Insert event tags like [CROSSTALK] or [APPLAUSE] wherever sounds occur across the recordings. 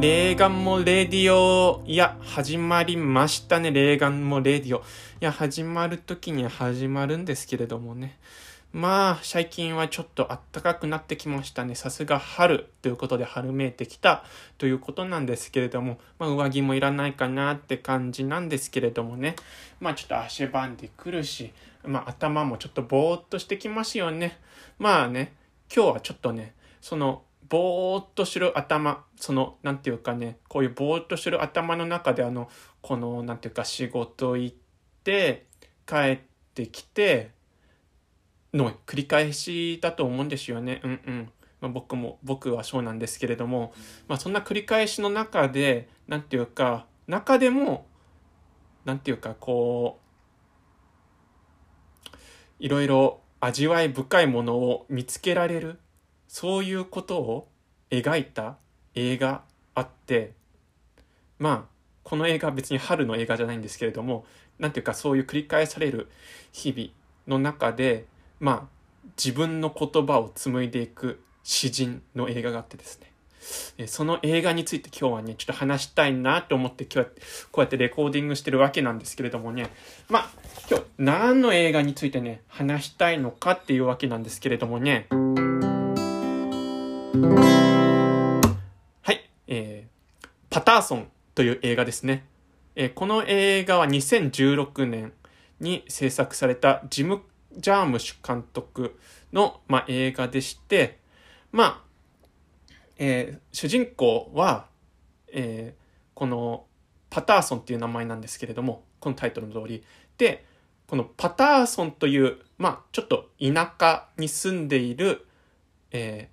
レーガンもレディオ、いや、始まりましたね、レーガンもレディオ。いや、始まる時に始まるんですけれどもね。まあ、最近はちょっと暖かくなってきましたね。さすが春ということで春めいてきたということなんですけれども、まあ、上着もいらないかなって感じなんですけれどもね。まあ、ちょっと汗ばんでくるし、まあ、頭もちょっとぼーっとしてきますよね。まあね、今日はちょっとね、その、ぼーっとする頭、その、なんていうかね、こういうぼーっとする頭の中で、あの、この、なんていうか、仕事行って、帰ってきて、の繰り返しだと思うんですよね。うんうん。まあ、僕も、僕はそうなんですけれども、まあ、そんな繰り返しの中で、なんていうか、中でも、なんていうか、こう、いろいろ味わい深いものを見つけられる、そういうことを描いた映画あって、まあ、この映画は別に春の映画じゃないんですけれども、なんていうかそういう繰り返される日々の中で、まあ、自分の言葉を紡いでいく詩人の映画があってですね。その映画について今日はね、ちょっと話したいなと思って今日はこうやってレコーディングしてるわけなんですけれどもね。まあ、今日何の映画についてね、話したいのかっていうわけなんですけれどもね。パターソンという映画ですね。え、この映画は2016年に制作されたジムジャームシュ監督の、まあ、映画でして、まあ、えー、主人公は、えー、このパターソンっていう名前なんですけれども、このタイトルの通り。で、このパターソンという、まあ、ちょっと田舎に住んでいる、え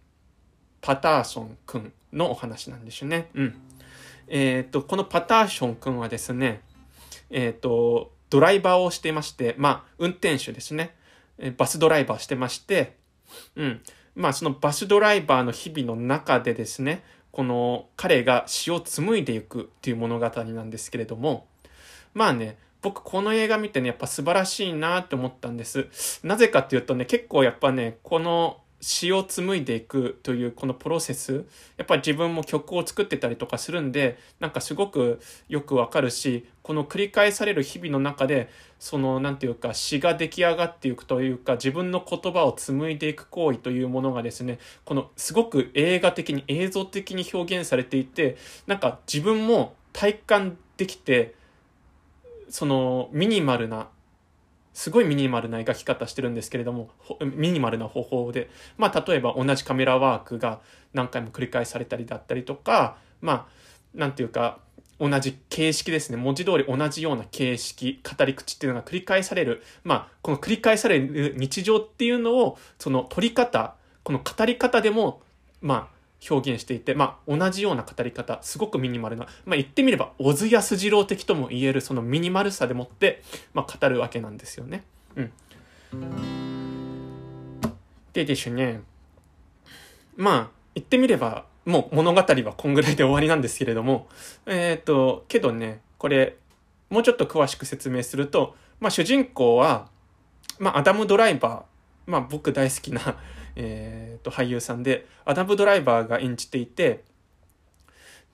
ー、パターソンくんのお話なんですよね。うん。えっ、ー、と、このパターションくんはですね、えっ、ー、と、ドライバーをしていまして、まあ、運転手ですね。バスドライバーしてまして、うん。まあそのバスドライバーの日々の中でですね、この彼が詩を紡いでいくっていう物語なんですけれども、まあね、僕この映画見てね、やっぱ素晴らしいなって思ったんです。なぜかっていうとね、結構やっぱね、この詩を紡いでいくというこのプロセス、やっぱり自分も曲を作ってたりとかするんで、なんかすごくよくわかるし、この繰り返される日々の中で、その、なんていうか、詩が出来上がっていくというか、自分の言葉を紡いでいく行為というものがですね、このすごく映画的に、映像的に表現されていて、なんか自分も体感できて、そのミニマルなすごいミニマルな描き方してるんですけれども、ミニマルな方法で、まあ、例えば同じカメラワークが何回も繰り返されたりだったりとか、まあ、なんていうか、同じ形式ですね。文字通り同じような形式、語り口っていうのが繰り返される。まあ、この繰り返される日常っていうのを、その取り方、この語り方でも、まあ、表現していて、まあ、同じような語り方、すごくミニマルな、まあ、言ってみれば、小津安二郎的とも言える、そのミニマルさでもって、まあ、語るわけなんですよね。うん。でですね、まあ、言ってみれば、もう物語はこんぐらいで終わりなんですけれども、えっ、ー、と、けどね、これ、もうちょっと詳しく説明すると、まあ、主人公は、まあ、アダム・ドライバー、まあ、僕大好きなえー、と俳優さんでアダム・ドライバーが演じていて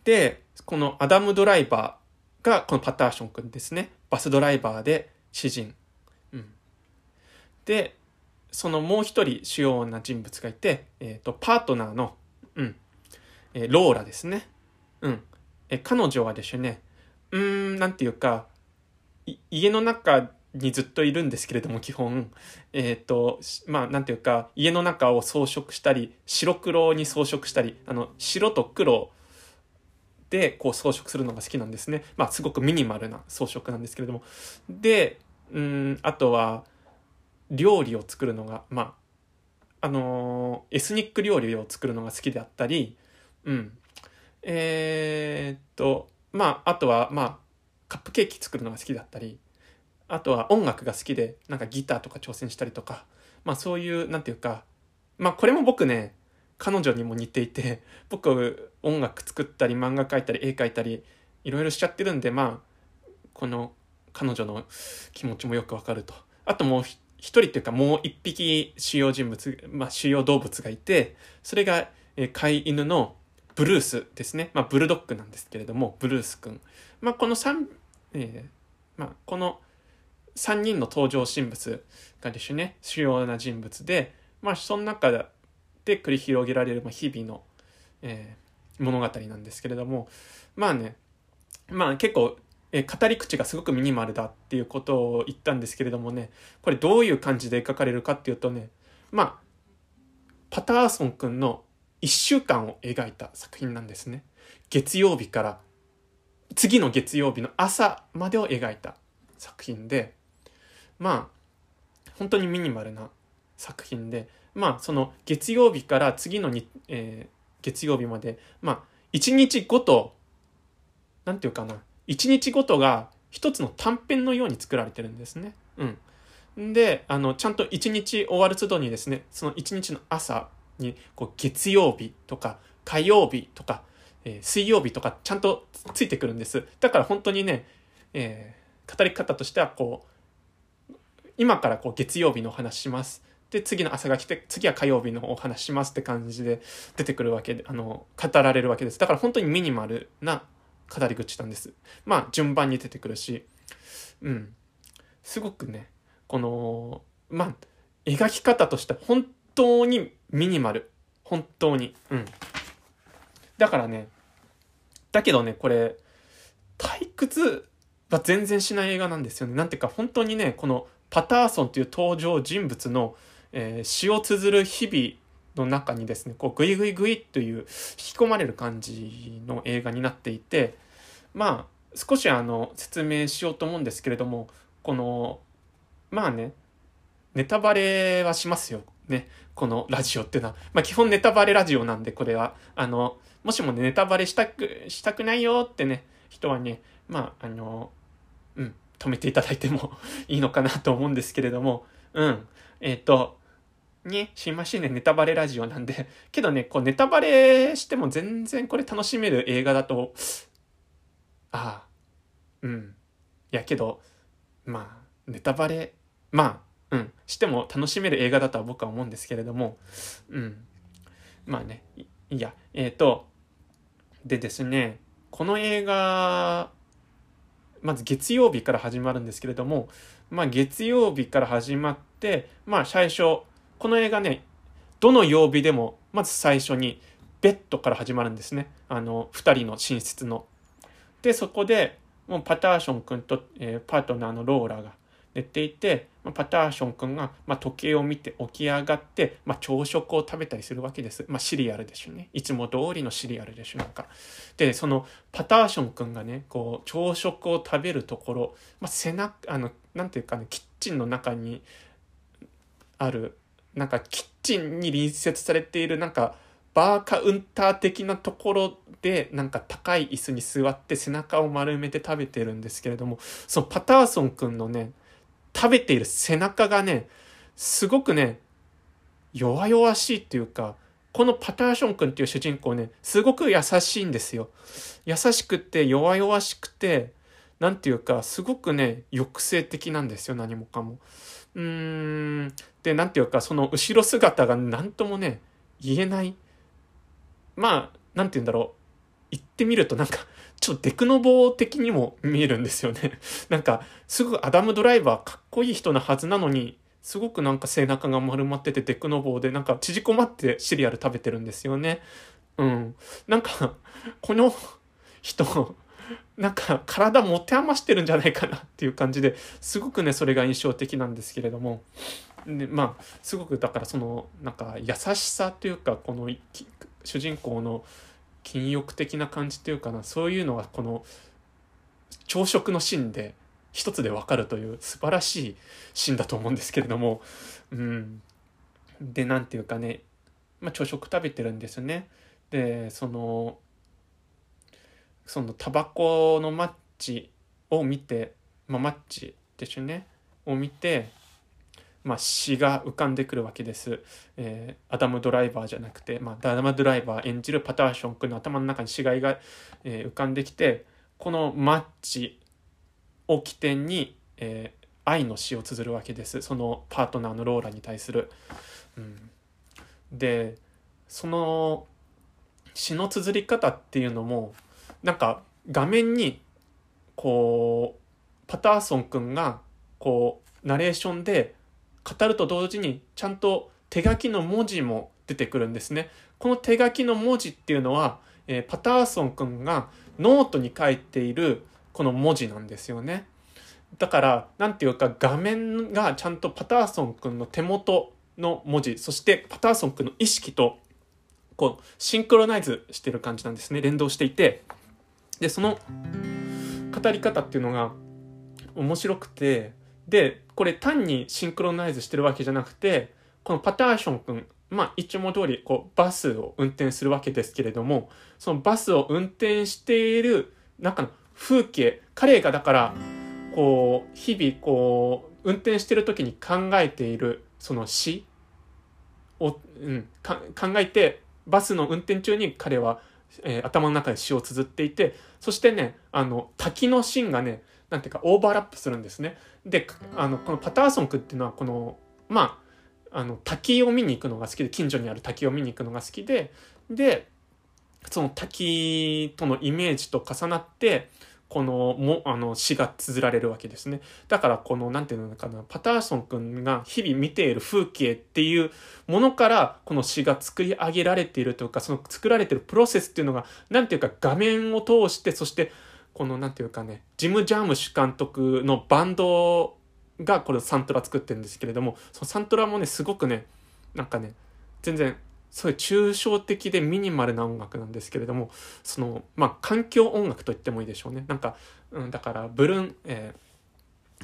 でこのアダム・ドライバーがこのパターション君ですね。バスドライバーで詩人、うん、でそのもう一人主要な人物がいて、えー、とパートナーの、うん。えー、ローラですね、うん。えー、彼女はですねうんなんていうか家の中にずっといるんですけれども、基本。えっ、ー、と、まあ、なんていうか、家の中を装飾したり、白黒に装飾したり、あの、白と黒で、こう装飾するのが好きなんですね。まあ、すごくミニマルな装飾なんですけれども。で、うん、あとは、料理を作るのが、まあ、あのエスニック料理を作るのが好きであったり、うん。えー、っと、まあ、あとは、まあ、カップケーキ作るのが好きだったり、あとは音楽が好きで、なんかギターとか挑戦したりとか、まあそういう、なんていうか、まあこれも僕ね、彼女にも似ていて、[LAUGHS] 僕音楽作ったり漫画描いたり絵描いたり、いろいろしちゃってるんで、まあ、この彼女の気持ちもよくわかると。あともう一人っていうかもう一匹主要人物、まあ主要動物がいて、それが、え飼い犬のブルースですね。まあ、ブルドッグなんですけれども、ブルース君。まあ、この3、えー、まあ、この3人の登場人物がですね、主要な人物で、まあ、その中で繰り広げられる、日々の、えー、物語なんですけれども、まあね、まあ結構、えー、語り口がすごくミニマルだっていうことを言ったんですけれどもね、これどういう感じで描かれるかっていうとね、まあ、パターソン君の1週間を描いた作品なんですね。月曜日から次の月曜日の朝までを描いた作品で、まあ、本当にミニマルな作品で、まあ、その月曜日から次のに、えー、月曜日まで、まあ、1日ごと、なんていうかな、1日ごとが一つの短編のように作られてるんですね。うん。で、あの、ちゃんと1日終わる都度にですね、その1日の朝に、こう、月曜日とか、火曜日とか、えー、水曜日とかちゃんとついてくるんです。だから本当にね、えー、語り方としてはこう、今からこう月曜日の話します。で、次の朝が来て、次は火曜日のお話しますって感じで出てくるわけで、あの、語られるわけです。だから本当にミニマルな語り口なんです。まあ、順番に出てくるし、うん。すごくね、この、まあ、描き方として本当にミニマル。本当に。うん。だからね、だけどね、これ、退屈は全然しない映画なんですよね。なんていうか、本当にね、このパターソンという登場人物の、えー、詩を綴る日々の中にですね、こう、グイグイグイという引き込まれる感じの映画になっていて、まあ、少しあの、説明しようと思うんですけれども、この、まあね、ネタバレはしますよ。ね。このラジオっていうのは。まあ基本ネタバレラジオなんで、これは。あの、もしもね、ネタバレしたく、したくないよってね、人はね、まあ、あの、うん、止めていただいても [LAUGHS] いいのかなと思うんですけれども、うん。えっ、ー、と、ね、しましね、ネタバレラジオなんで、けどね、こうネタバレしても全然これ楽しめる映画だと、ああ、うん。いやけど、まあ、ネタバレ、まあ、うん、しても楽しめる映画だとは僕は思うんですけれども、うん。まあね、いいや、えっ、ー、と、でですね、この映画、まず月曜日から始まるんですけれども、まあ月曜日から始まって、まあ最初、この映画ね、どの曜日でも、まず最初にベッドから始まるんですね。あの、2人の寝室の。で、そこで、もうパターション君と、えー、パートナーのローラが寝ていて、まあ、パターション君が、まあ、時計を見て起き上がって、まあ、朝食を食べたりするわけです。まあ、シリアルでしょうね。いつも通りのシリアルでしょ。なんか。で、そのパターション君がね、こう、朝食を食べるところ、まあ、背中、あの、なんていうかね、キッチンの中にある、なんかキッチンに隣接されている、なんか、バーカウンター的なところでなんか高い椅子に座って背中を丸めて食べてるんですけれどもそのパターソン君のね食べている背中がね、すごくね、弱々しいっていうか、このパターション君っていう主人公ね、すごく優しいんですよ。優しくて弱々しくて、なんていうか、すごくね、抑制的なんですよ、何もかも。うーん。で、なんていうか、その後ろ姿が何ともね、言えない。まあ、なんて言うんだろう。言ってみるとなんか、ちょっとデクノボー的にも見えるんですよね。[LAUGHS] なんか、すぐアダムドライバーかっこいい人なはずなのに、すごくなんか背中が丸まっててデクノボーで、なんか縮こまってシリアル食べてるんですよね。うん。なんか、この人、なんか体持て余してるんじゃないかなっていう感じですごくねそれが印象的なんですけれどもでまあすごくだからそのなんか優しさというかこの主人公の禁欲的な感じっていうかなそういうのがこの朝食のシーンで一つでわかるという素晴らしいシーンだと思うんですけれども。うん。で何て言うかね、まあ、朝食食べてるんですよね。でそのそのタバコのマッチを見て、まあ、マッチですよね。を見てまあ、詩が浮かんでくるわけです。えー、アダム・ドライバーじゃなくて、まあ、アダム・ドライバー演じるパターション君の頭の中に死骸が、えー、浮かんできて、このマッチを起点に、えー、愛の詩を綴るわけです。そのパートナーのローラに対する。うん、で、その、詩の綴り方っていうのもなんか画面にこうパターソン君がこうナレーションで語ると同時にちゃんと手書きの文字も出てくるんですね。この手書きの文字っていうのは、えー、パターソン君がノートに書いているこの文字なんですよね。だから、なんていうか画面がちゃんとパターソン君の手元の文字、そしてパターソン君の意識とこうシンクロナイズしてる感じなんですね。連動していて。で、その語り方っていうのが面白くて、で、これ単にシンクロナイズしてるわけじゃなくて、このパターソン君、まあ、一文通り、こう、バスを運転するわけですけれども、そのバスを運転している中の風景、彼がだから、こう、日々、こう、運転してる時に考えている、その詩を、うん、考えて、バスの運転中に彼は、えー、頭の中で詩を綴っていて、そしてね、あの、滝のシーンがね、なんていうか、オーバーラップするんですね。で、あの、このパターソン君っていうのは、この、まあ、あの、滝を見に行くのが好きで、近所にある滝を見に行くのが好きで、で、その滝とのイメージと重なって、このもあの詩が綴られるわけですね。だからこの何て言うのかなパターソン君が日々見ている風景っていうものからこの詩が作り上げられているというかその作られているプロセスっていうのが何て言うか画面を通してそしてこの何て言うかねジム・ジャームシュ監督のバンドがこれサントラ作ってるんですけれどもそのサントラもねすごくねなんかね全然そういう抽象的でミニマルな音楽なんですけれどもそのまあ環境音楽と言ってもいいでしょうねなんか、うん、だからブルーン、え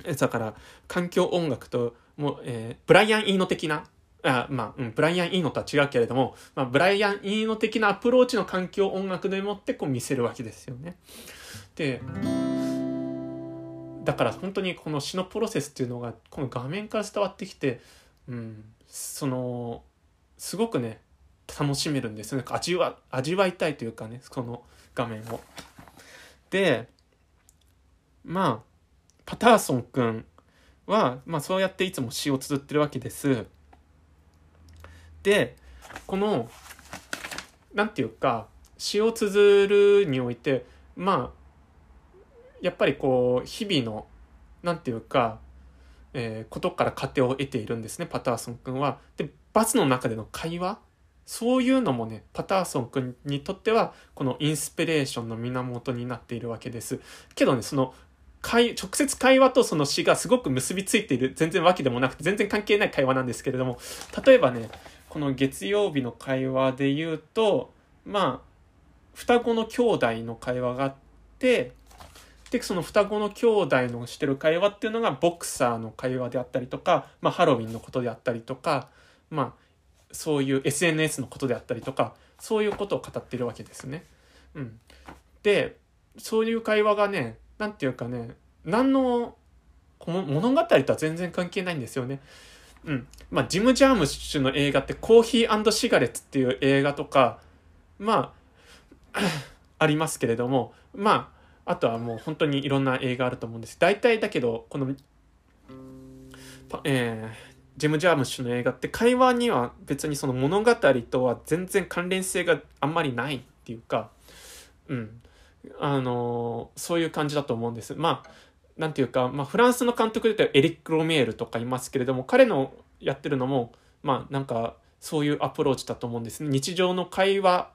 ー、だから環境音楽ともう、えー、ブライアン・イーノ的なあまあ、うん、ブライアン・イーノとは違うけれども、まあ、ブライアン・イーノ的なアプローチの環境音楽でもってこう見せるわけですよね。でだから本当にこの詩のプロセスっていうのがこの画面から伝わってきて、うん、そのすごくね楽しめるんですよね味わ味わいたいというかねその画面を。でまあパターソン君は、まあ、そうやっていつも詩を綴ってるわけです。でこの何て言うか詩を綴るにおいてまあやっぱりこう日々の何て言うか、えー、ことから糧を得ているんですねパターソン君は。でバスの中での会話そういうのもね、パターソン君にとっては、このインスピレーションの源になっているわけです。けどね、その、直接会話とその詩がすごく結びついている、全然わけでもなくて、全然関係ない会話なんですけれども、例えばね、この月曜日の会話で言うと、まあ、双子の兄弟の会話があって、で、その双子の兄弟のしてる会話っていうのがボクサーの会話であったりとか、まあ、ハロウィンのことであったりとか、まあ、そういう SNS のことであったりとかそういうことを語ってるわけですね。うん、でそういう会話がね何て言うかね何の物語とは全然関係ないんですよね。うん。まあ、ジム・ジャームッシュの映画ってコーヒーシガレッツっていう映画とか、まあ、[CLEARS THROAT] ありますけれども、まあ、あとはもう本当にいろんな映画あると思うんです。大体だけど、この、えー、ジェム・ジャームッシュの映画って会話には別にその物語とは全然関連性があんまりないっていうか、うん。あのー、そういう感じだと思うんです。まあ、なんていうか、まあ、フランスの監督で言ったらエリック・ロメールとかいますけれども、彼のやってるのも、まあ、なんか、そういうアプローチだと思うんですね。日常の会話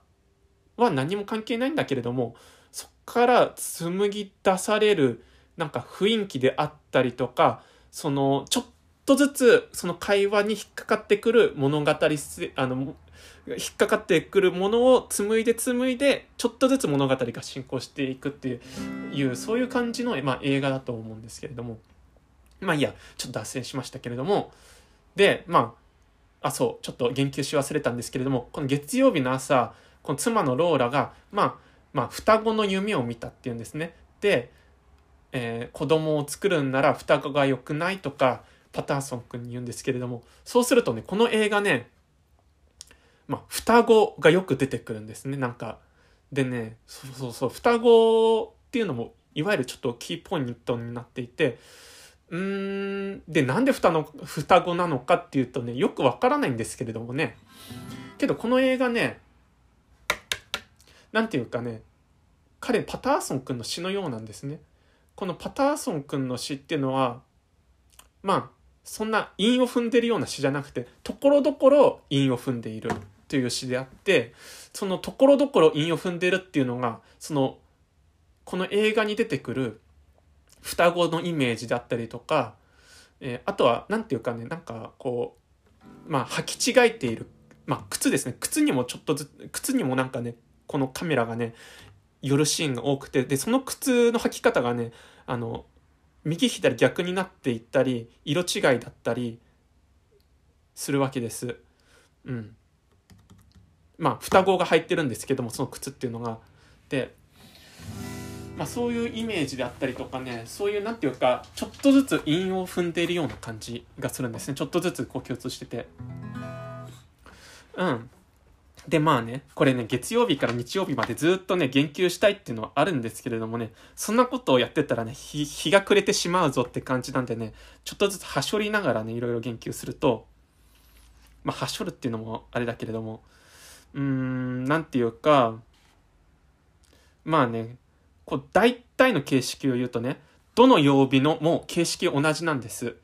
は何も関係ないんだけれども、から紡ぎ出される、なんか雰囲気であったりとか、その、ちょっとずつその会話に引っかかってくる物語あの引っかかってくるものを紡いで紡いでちょっとずつ物語が進行していくっていうそういう感じの、まあ、映画だと思うんですけれども。まあいいやちょっと脱線しましたけれども。でまああそうちょっと言及し忘れたんですけれどもこの月曜日の朝この妻のローラがまあまあ双子の夢を見たっていうんですねで、えー、子供を作るんなら双子が良くないとかパターソン君に言うんですけれども、そうするとね、この映画ね、まあ、双子がよく出てくるんですね、なんか。でね、そうそうそう、双子っていうのも、いわゆるちょっとキーポイントになっていて、うーん、で、なんで双の双子なのかっていうとね、よくわからないんですけれどもね。けど、この映画ね、なんていうかね彼パターソン君の詩のようなんですね。このパターソン君の詩っていうのはまあそんな韻を踏んでるような詩じゃなくてところどころ韻を踏んでいるという詩であってそのところどころ韻を踏んでるっていうのがそのこの映画に出てくる双子のイメージだったりとか、えー、あとは何て言うかねなんかこうまあ履き違えているまあ靴ですね靴にもちょっとずつ靴にもなんかねこのカメラがね寄るシーンが多くてでその靴の履き方がねあの右左逆になっていったり色違いだったりするわけです。うん。まあ双子が入ってるんですけどもその靴っていうのが。で、まあ、そういうイメージであったりとかねそういうなんていうかちょっとずつ韻を踏んでいるような感じがするんですねちょっとずつこう共通してて。うん。で、まあね、これね、月曜日から日曜日までずっとね、言及したいっていうのはあるんですけれどもね、そんなことをやってたらね、日が暮れてしまうぞって感じなんでね、ちょっとずつはしょりながらね、いろいろ言及すると、まあ、はしょるっていうのもあれだけれども、うーん、なんていうか、まあね、こう、大体の形式を言うとね、どの曜日のも形式同じなんです。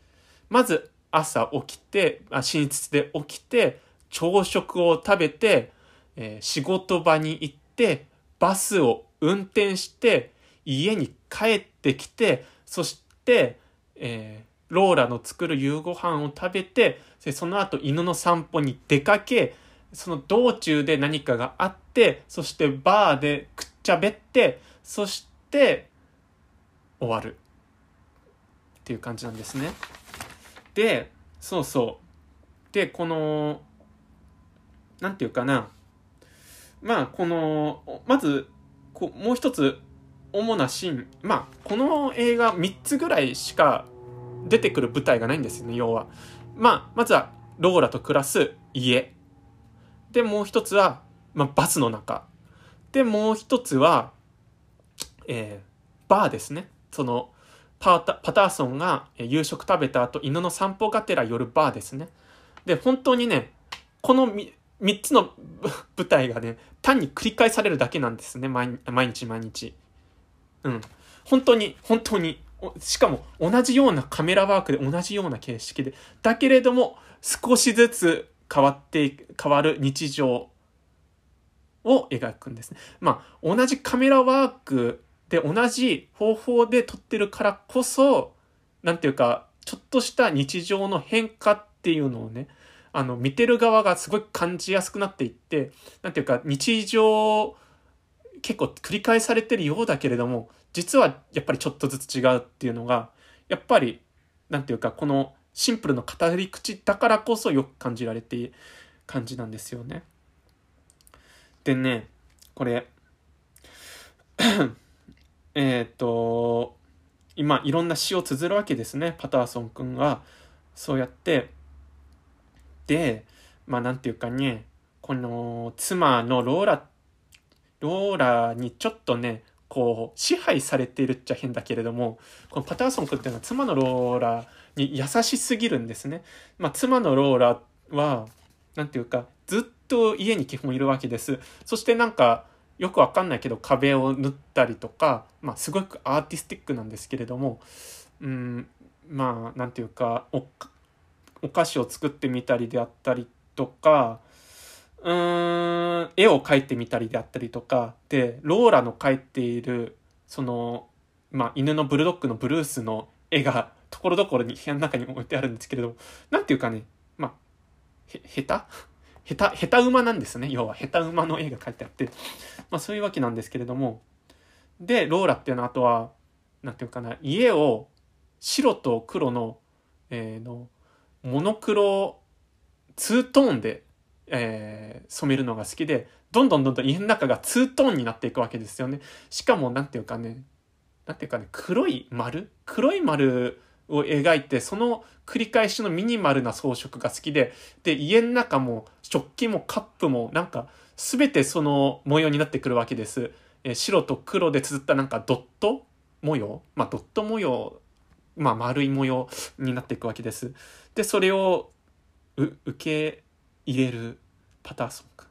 まず、朝起きて、あ寝室で起きて、朝食を食べて、えー、仕事場に行って、バスを運転して、家に帰ってきて、そして、えー、ローラの作る夕ご飯を食べて、その後犬の散歩に出かけ、その道中で何かがあって、そしてバーでくっちゃべって、そして終わる。っていう感じなんですね。で、そうそう。で、この、なんていうかな、まあ、この、まず、こもう一つ、主なシーン、まあ、この映画3つぐらいしか出てくる舞台がないんですよね、要は。まあ、まずは、ローラと暮らす家。で、もう一つは、まあ、バスの中。で、もう一つは、えー、バーですね。その、パタパターソンが夕食食べた後、犬の散歩がてら寄るバーですね。で、本当にね、この3つの [LAUGHS] 舞台がね、単に繰り返されるだけなんですね。毎日毎日。うん。本当に、本当に。しかも同じようなカメラワークで同じような形式で。だけれども、少しずつ変わって変わる日常を描くんですね。まあ、同じカメラワークで同じ方法で撮ってるからこそ、なんていうか、ちょっとした日常の変化っていうのをね、あの、見てる側がすごい感じやすくなっていって、なんていうか、日常、結構繰り返されてるようだけれども、実はやっぱりちょっとずつ違うっていうのが、やっぱり、なんていうか、このシンプルの語り口だからこそよく感じられている感じなんですよね。でね、これ、[COUGHS] えっと、今いろんな詩を綴るわけですね、パターソン君が。そうやって、で、まあなんていうかね、この妻のローラ、ローラにちょっとね、こう、支配されているっちゃ変だけれども、このパターソン君っていうのは妻のローラに優しすぎるんですね。まあ妻のローラは、なんていうか、ずっと家に基本いるわけです。そしてなんか、よくわかんないけど壁を塗ったりとか、まあすごくアーティスティックなんですけれども、うん、まあなんていうか、お菓子を作ってみたりであったりとか、うーん、絵を描いてみたりであったりとか、で、ローラの描いている、その、まあ、犬のブルドッグのブルースの絵が、ところどころに部屋の中に置いてあるんですけれど、なんていうかね、まあ、へ、下手？下手、下手馬なんですね。要は、下手馬の絵が描いてあって。まあ、そういうわけなんですけれども。で、ローラっていうのは、あとは、なんていうかな、家を白と黒の、えー、の、モノクロツートーンで、えー、染めるのが好きで、どんどんどんどん家の中がツートーンになっていくわけですよね。しかも、なんていうかね、なんていうかね、黒い丸？黒い丸を描いて、その繰り返しのミニマルな装飾が好きで、で、家の中も食器もカップも、なんか、すべてその模様になってくるわけです。えー、白と黒で綴ったなんかドット模様？まあ、ドット模様まあ、丸い模様になっていくわけです。で、それを受け入れるパターソン君っ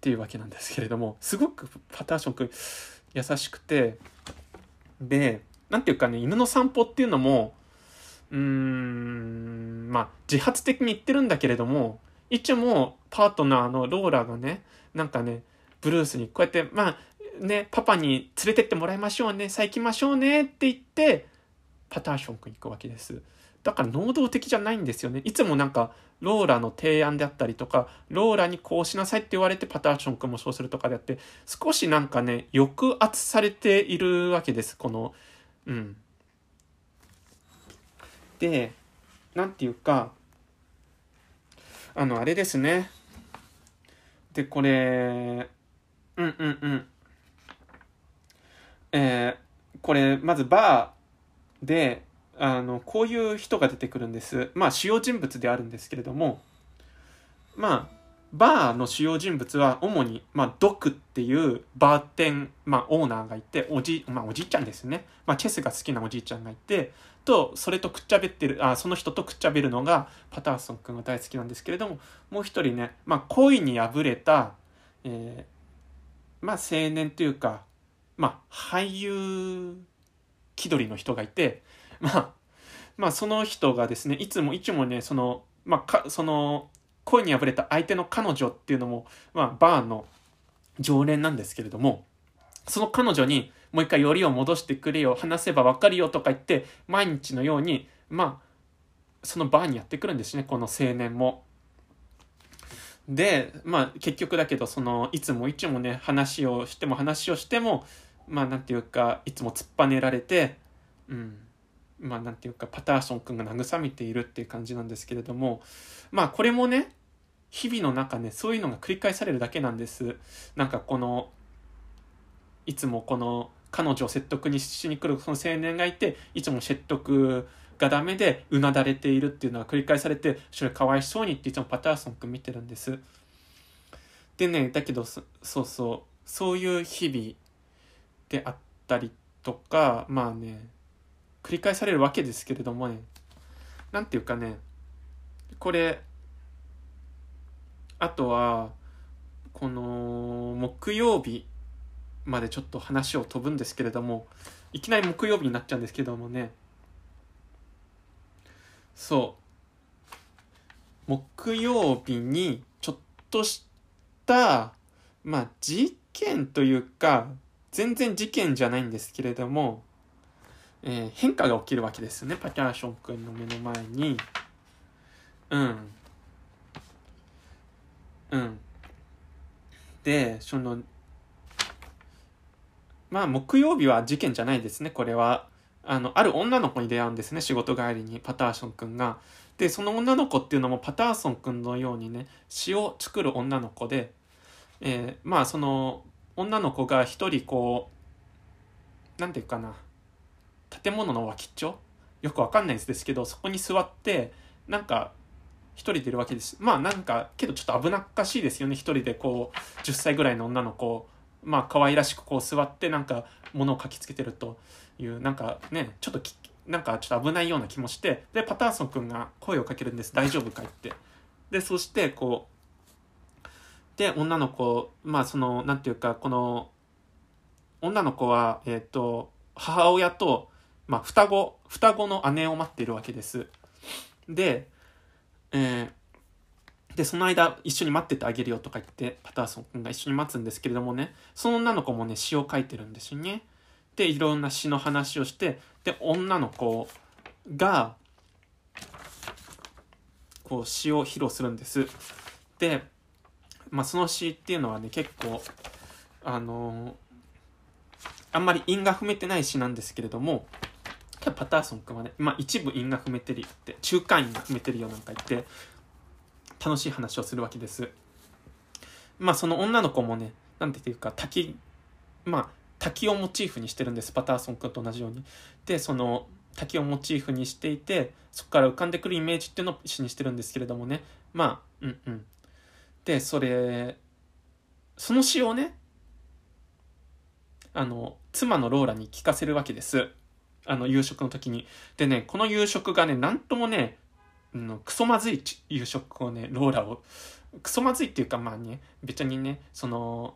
ていうわけなんですけれども、すごくパターション君優しくて、で、なんていうかね、犬の散歩っていうのも、うーん、まあ、自発的に言ってるんだけれども、いつもパートナーのローラがね、なんかね、ブルースにこうやって、まあ、ね、パパに連れてってもらいましょうね、さあ行きましょうねって言って、パターション君行くわけです。だから能動的じゃないんですよね。いつもなんか、ローラの提案であったりとか、ローラにこうしなさいって言われてパターション君もそうするとかであって、少しなんかね、抑圧されているわけです。この、うん。で、なんていうか、あの、あれですね。で、これ、うんうんうん。えー、これ、まずバーで、あの、こういう人が出てくるんです。まあ、主要人物であるんですけれども、まあ、バーの主要人物は主に、まあ、ドクっていうバーテン、まあ、オーナーがいて、おじ、まあ、おじいちゃんですね。まあ、チェスが好きなおじいちゃんがいて、と、それとくっちゃべってる、あ、その人とくっちゃべるのが、パターソン君が大好きなんですけれども、もう一人ね、まあ、恋に破れた、えー、まあ、青年というか、まあ、俳優気取りの人がいて、まあ、まあ、その人がですね、いつも、いつもね、その、まあ、か、その、恋に破れた相手の彼女っていうのも、まあ、バーの常連なんですけれども、その彼女に、もう一回よりを戻してくれよ、話せばわかるよとか言って、毎日のように、まあ、そのバーにやってくるんですね、この青年も。で、まあ、結局だけど、その、いつもいつもね、話をしても話をしても、まあ、なんていうか、いつも突っぱねられて、うん。まあ、なんていうか、パターソン君が慰めているっていう感じなんですけれども、まあ、これもね、日々の中ね、そういうのが繰り返されるだけなんです。なんかこの、いつもこの、彼女を説得にしに来るその青年がいて、いつも説得がダメでうなだれているっていうのが繰り返されて、それかわいそうにっていつもパターソン君見てるんです。でね、だけど、そうそう、そういう日々であったりとか、まあね、繰り返されるわけですけれどもね、なんていうかね、これ、あとは、この木曜日までちょっと話を飛ぶんですけれども、いきなり木曜日になっちゃうんですけどもね、そう、木曜日にちょっとした、まあ事件というか、全然事件じゃないんですけれども、えー、変化が起きるわけですよね、パキャーション君の目の前に。うん。うん。で、その、まあ、木曜日は事件じゃないですね、これは。あの、ある女の子に出会うんですね、仕事帰りに、パターソン君が。で、その女の子っていうのもパターソン君のようにね、詩を作る女の子で、えー、まあ、その、女の子が一人こう、なんていうかな、建物の脇っちょ？よくわかんないんですけど、そこに座って、なんか、一人でいるわけです。まあなんか、けどちょっと危なっかしいですよね。一人でこう、10歳ぐらいの女の子、まあ可愛らしくこう座ってなんか物を書きつけてるという、なんかね、ちょっとなんかちょっと危ないような気もして、で、パターソン君が声をかけるんです。大丈夫かいって。で、そしてこう、で、女の子、まあその、なんていうか、この、女の子は、えっ、ー、と、母親と、まあ双子、双子の姉を待っているわけです。で、えー、で、その間一緒に待っててあげるよとか言って、パターソン君が一緒に待つんですけれどもね、その女の子もね、詩を書いてるんですよね。で、いろんな詩の話をして、で、女の子が、こう詩を披露するんです。で、まあ、その詩っていうのはね、結構、あの、あんまり韻が踏めてない詩なんですけれども、パターソン君はね、まあ一部韻が踏めてるって、中間韻が踏めてるよなんか言って、楽しい話をするわけです。まあその女の子もね、なんていうか、滝、まあ滝をモチーフにしてるんです。パターソン君と同じように。で、その滝をモチーフにしていて、そこから浮かんでくるイメージっていうのを詩にしてるんですけれどもね。まあ、うんうん。で、それ、その詩をね、あの、妻のローラに聞かせるわけです。あの、夕食の時に。でね、この夕食がね、なんともね、のクソまずい夕食をねローラをクソまずいっていうかまあね別にねその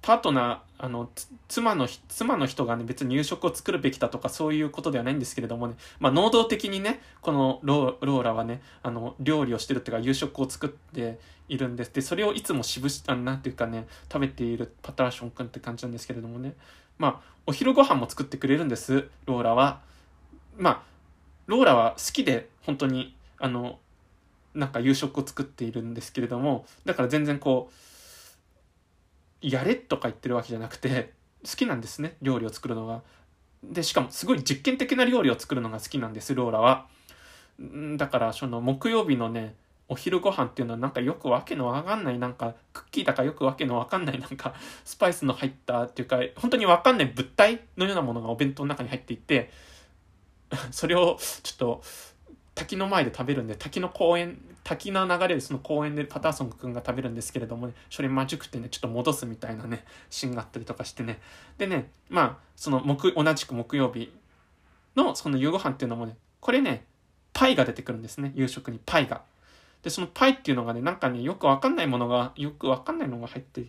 パートナーあの妻の妻の人がね別に夕食を作るべきだとかそういうことではないんですけれどもね。まあ能動的にねこのローラはねあの料理をしてるっていうか夕食を作っているんです。でそれをいつもしぶしあなんていうかね食べているパターション君って感じなんですけれどもね。まあお昼ご飯も作ってくれるんですローラは。まあローラは好きで本当にあのなんか夕食を作っているんですけれどもだから全然こうやれとか言ってるわけじゃなくて好きなんですね料理を作るのが。でしかもすごい実験的な料理を作るのが好きなんですローラは。だからその木曜日のねお昼ご飯っていうのはなんかよくわけのわかんないなんかクッキーだかよくわけのわかんないなんかスパイスの入ったっていうか本当にわかんない物体のようなものがお弁当の中に入っていてそれをちょっと滝の前で食べるんで滝の公園滝の流れでその公園でパターソン君が食べるんですけれどもねそれまじくてねちょっと戻すみたいなねシーンがあったりとかしてね。でねまあその木同じく木曜日のその夕ご飯っていうのもねこれねパイが出てくるんですね。夕食にパイが。でそのパイっていうのがねなんかねよくわかんないものがよくわかんないのが入って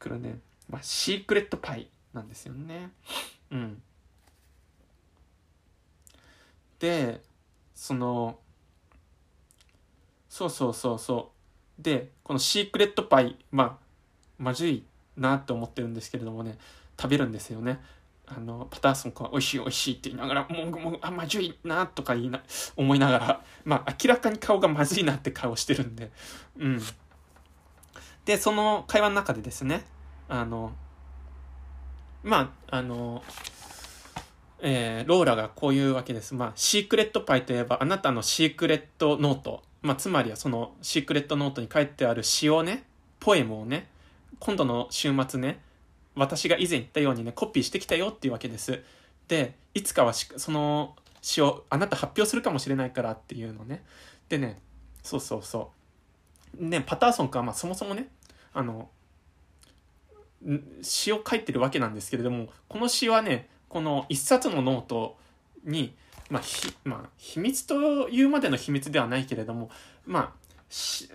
くるね、まあ、シークレットパイなんですよね。うん。でそのそうそうそうそうでこのシークレットパイまあまずいなって思ってるんですけれどもね食べるんですよねあのパターソン君は美味しい美味しいって言いながらもうもうあまずいなとか言いな思いながらまあ明らかに顔がまずいなって顔してるんでうんでその会話の中でですねあのまああのえー、ローラがこういうわけです。まあ、シークレットパイといえば、あなたのシークレットノート。まあ、つまりはそのシークレットノートに書いてある詩をね、ポエムをね、今度の週末ね、私が以前言ったようにね、コピーしてきたよっていうわけです。で、いつかはその詩をあなた発表するかもしれないからっていうのね。でね、そうそうそう。ね、パターソン君はまあそもそもね、あの、詩を書いてるわけなんですけれども、この詩はね、この一冊のノートに、まあひまあ、秘密というまでの秘密ではないけれども、まあ、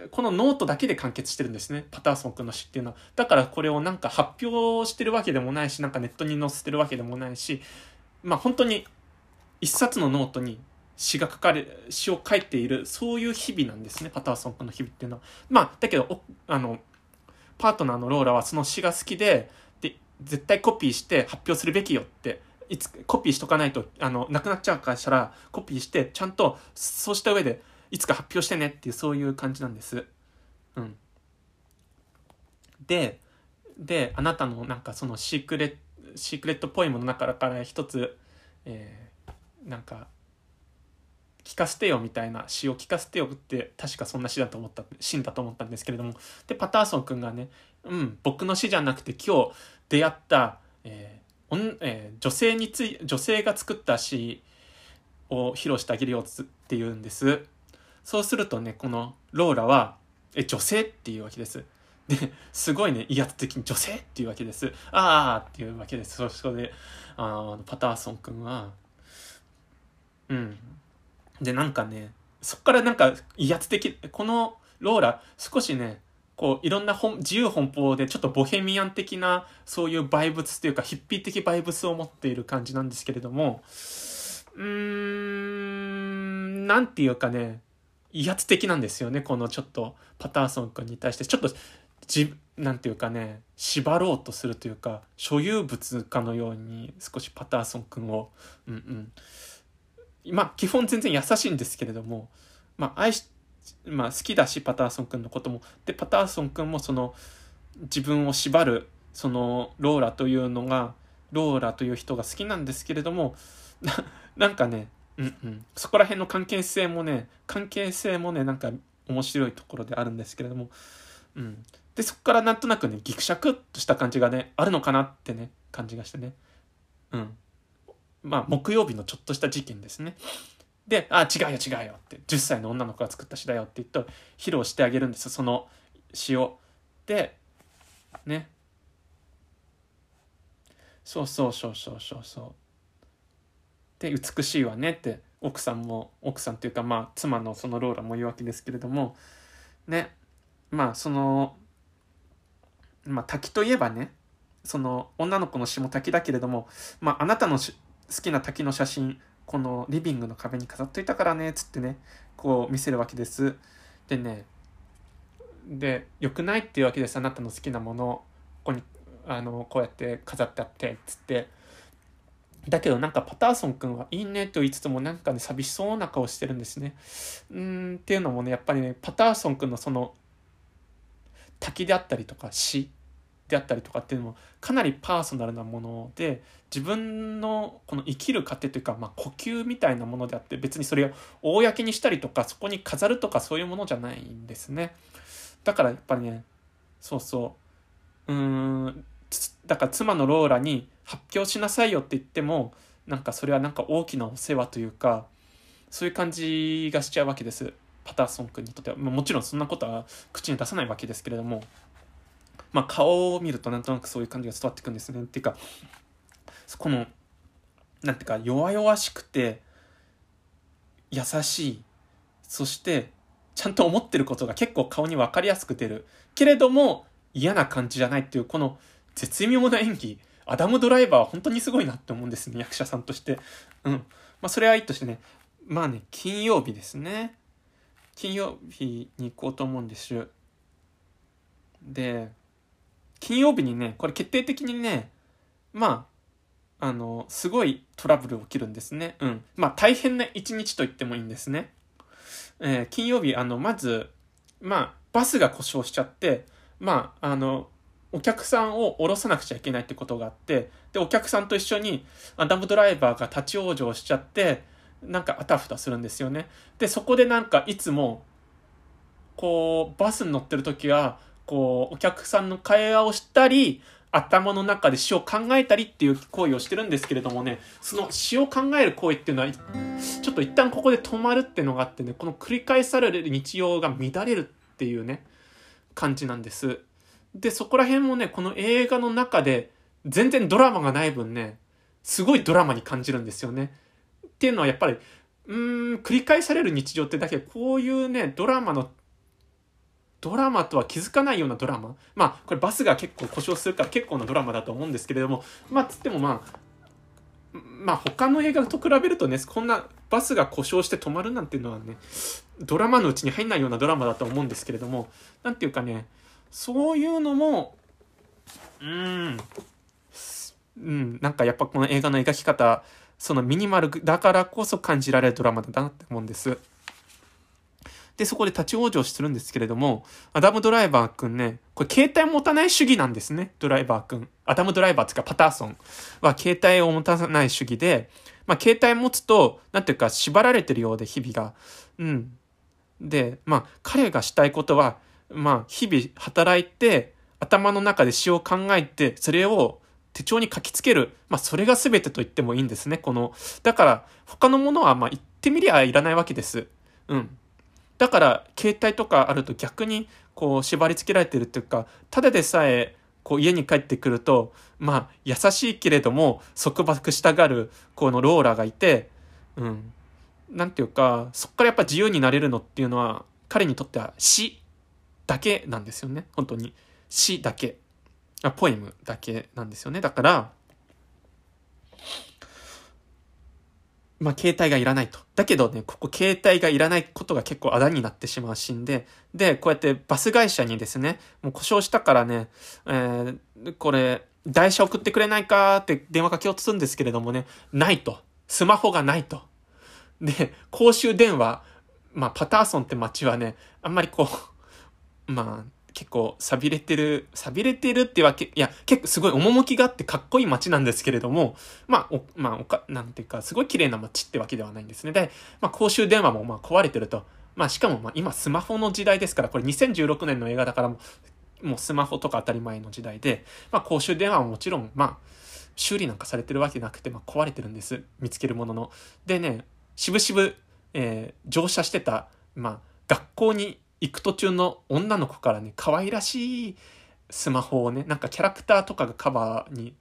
このノートだけで完結してるんですね。パターソン君の詩っていうのは。だからこれをなんか発表してるわけでもないし、なんかネットに載せてるわけでもないし、まあ本当に一冊のノートに詩が書かれ、詩を書いている、そういう日々なんですね。パターソン君の日々っていうのは。まあ、だけど、あの、パートナーのローラはその詩が好きで、絶対コピーして発表するべきよっていつコピーしとかないとあのなくなっちゃうからしたらコピーしてちゃんとそうした上でいつか発表してねっていうそういう感じなんです。うん、でであなたのなんかそのシークレシークレットポエムの中から一つ、えー、なんか聞かせてよみたいな詩を聞かせてよって確かそんな詩だと思ったシーンだと思ったんですけれどもでパターソン君がねうん僕の詩じゃなくて今日出会った、えー女性につい女性が作った詩を披露してあげるよって言うんですそうするとねこのローラは「え女性?」っていうわけですですごいね威圧的に「女性?」っていうわけですああっていうわけですそこであパターソン君はうんでなんかねそっからなんか威圧的このローラ少しねこういろんな本自由奔放でちょっとボヘミアン的なそういうバイブスというかヒッピー的バイブスを持っている感じなんですけれどもうーんなんていうかね威圧的なんですよねこのちょっとパターソン君に対して。ちょっとじなんていうかね縛ろうとするというか所有物かのように少しパターソン君をうんうん。まあ基本全然優しいんですけれどもまあ愛しまあ、好きだしパターソン君のことも。でパターソン君もその自分を縛るそのローラというのがローラという人が好きなんですけれども [LAUGHS] なんかね、うんうん、そこら辺の関係性もね関係性もねなんか面白いところであるんですけれども、うん、でそこからなんとなくねギクシャクとした感じがねあるのかなってね感じがしてね。うん。まあ木曜日のちょっとした事件ですね。で、あ、違うよ違うよって、10歳の女の子が作った詩だよって言って披露してあげるんですよその詩を。で、ね。そうそうそうそうそうそう。で、美しいわねって、奥さんも奥さんというかまあ妻のそのローラも言うわけですけれどもねまあそのまあ滝といえばねその女の子の詩も滝だけれども、まあ、あなたの好きな滝の写真このリビングの壁に飾っといたからねっつってねこう見せるわけです。でねで良くないっていうわけですあなたの好きなもの。ここにあのこうやって飾ってあってっつって。だけどなんかパターソン君はいいねと言いつつもなんかね寂しそうな顔してるんですね。うんっていうのもねやっぱりねパターソン君のその滝であったりとか詩。であったりとかっていうのもかなりパーソナルなもので自分のこの生きる過程というか、まあ、呼吸みたいなものであって別にそれを公にしたりとかそこに飾るとかそういうものじゃないんですね。だからやっぱりねそうそう。うんだから妻のローラに発表しなさいよって言ってもなんかそれはなんか大きなお世話というかそういう感じがしちゃうわけです。パターソン君にとっては。もちろんそんなことは口に出さないわけですけれども。まあ、顔を見るとなんとなくそういう感じが伝わってくるんですね。っていうか、この、なんていうか、弱々しくて、優しい。そして、ちゃんと思ってることが結構顔に分かりやすく出る。けれども、嫌な感じじゃないっていう、この絶妙な演技。アダム・ドライバーは本当にすごいなって思うんですね、役者さんとして。うん。まあ、それはいいとしてね。まあね、金曜日ですね。金曜日に行こうと思うんです。で、金曜日にね、これ決定的にね、まあ、あの、すごいトラブル起きるんですね。うん。まあ、大変な一日と言ってもいいんですね。えー、金曜日、あの、まず、まあ、バスが故障しちゃって、まあ、あの、お客さんを降ろさなくちゃいけないってことがあって、で、お客さんと一緒にアダムドライバーが立ち往生しちゃって、なんかあたふたするんですよね。で、そこでなんかいつも、こう、バスに乗ってる時は、こう、お客さんの会話をしたり、頭の中で詩を考えたりっていう行為をしてるんですけれどもね、その詩を考える行為っていうのは、ちょっと一旦ここで止まるっていうのがあってね、この繰り返される日常が乱れるっていうね、感じなんです。で、そこら辺もね、この映画の中で全然ドラマがない分ね、すごいドラマに感じるんですよね。っていうのはやっぱり、うーん、繰り返される日常ってだけこういうね、ドラマのドラマとは気づかないようなドラマ？まあ、これバスが結構故障するから結構なドラマだと思うんですけれども、まあ、つってもまあ、まあ他の映画と比べるとね、こんなバスが故障して止まるなんていうのはね、ドラマのうちに入んないようなドラマだと思うんですけれども、なんていうかね、そういうのも、うーん、うん、なんかやっぱこの映画の描き方、そのミニマルだからこそ感じられるドラマだなって思うんです。で、そこで立ち往生するんですけれども、アダムドライバーくんね、これ携帯持たない主義なんですね、ドライバーくん。アダムドライバーっていうかパターソンは携帯を持たない主義で、まあ携帯持つと、なんていうか縛られてるようで日々が。うん。で、まあ彼がしたいことは、まあ日々働いて、頭の中で詩を考えて、それを手帳に書きつける。まあ、それが全てと言ってもいいんですね。この、だから、他のものは、まあ、言ってみりゃいらないわけです。うん。だから携帯とかあると逆にこう縛り付けられてるっていうかただでさえこう家に帰ってくるとまあ優しいけれども束縛したがるこのローラがいてうん。なんていうかそこからやっぱ自由になれるのっていうのは彼にとっては詩だけなんですよね。本当に。詩だけ。あポエムだけなんですよね。だからまあ、携帯がいらないと。だけどね、ここ携帯がいらないことが結構あだになってしまうシーンで、で、こうやってバス会社にですね、もう故障したからね、えー、これ、台車送ってくれないかって電話かけようとするんですけれどもね、ないと。スマホがないと。で、公衆電話、まあ、パターソンって街はね、あんまりこう、[LAUGHS] まあ、結構錆びれてる、錆びれてるってわけ、いや、結構すごい趣があってかっこいい街なんですけれども、まあ、お、まあ、おか、なんていうか、すごい綺麗な街ってわけではないんですね。で、まあ、公衆電話もまあ壊れてると。まあ、しかもまあ、今スマホの時代ですから、これ2016年の映画だからもう、もうスマホとか当たり前の時代で、まあ、公衆電話ももちろん、まあ、修理なんかされてるわけなくて、まあ、壊れてるんです。見つけるものの。でね、しぶしぶ、えー、乗車してた、まあ、学校に行く途中の女の子からね、可愛らしいスマホをね、なんかキャラクターとかがカバーに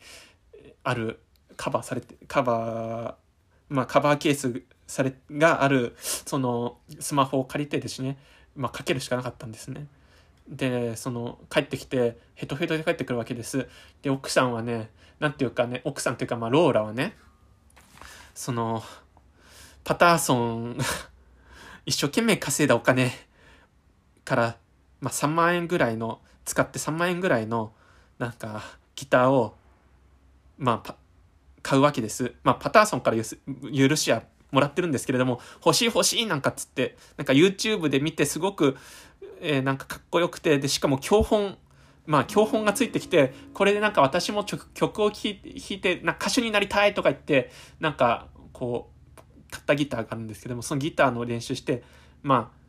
ある、カバーされて、カバー、まあカバーケースされ、がある、その、スマホを借りてですね、まあ、かけるしかなかったんですね。で、その、帰ってきて、ヘトヘトで帰ってくるわけです。で、奥さんはね、なんていうかね、奥さんというか、まあ、ローラはね、その、パターソン [LAUGHS] 一生懸命稼いだお金から、まあ、3万円ぐらいの、使って3万円ぐらいの、なんか、ギターを、まあ、買うわけです。まあ、パターソンから許しはもらってるんですけれども、欲しい欲しいなんかっつって、なんか YouTube で見てすごく、えー、なんかかっこよくて、で、しかも教本、まあ、教本がついてきて、これでなんか私も曲を弾いて、な歌手になりたいとか言って、なんか、こう、買ったギターがあるんですけども、そのギターの練習して、まあ、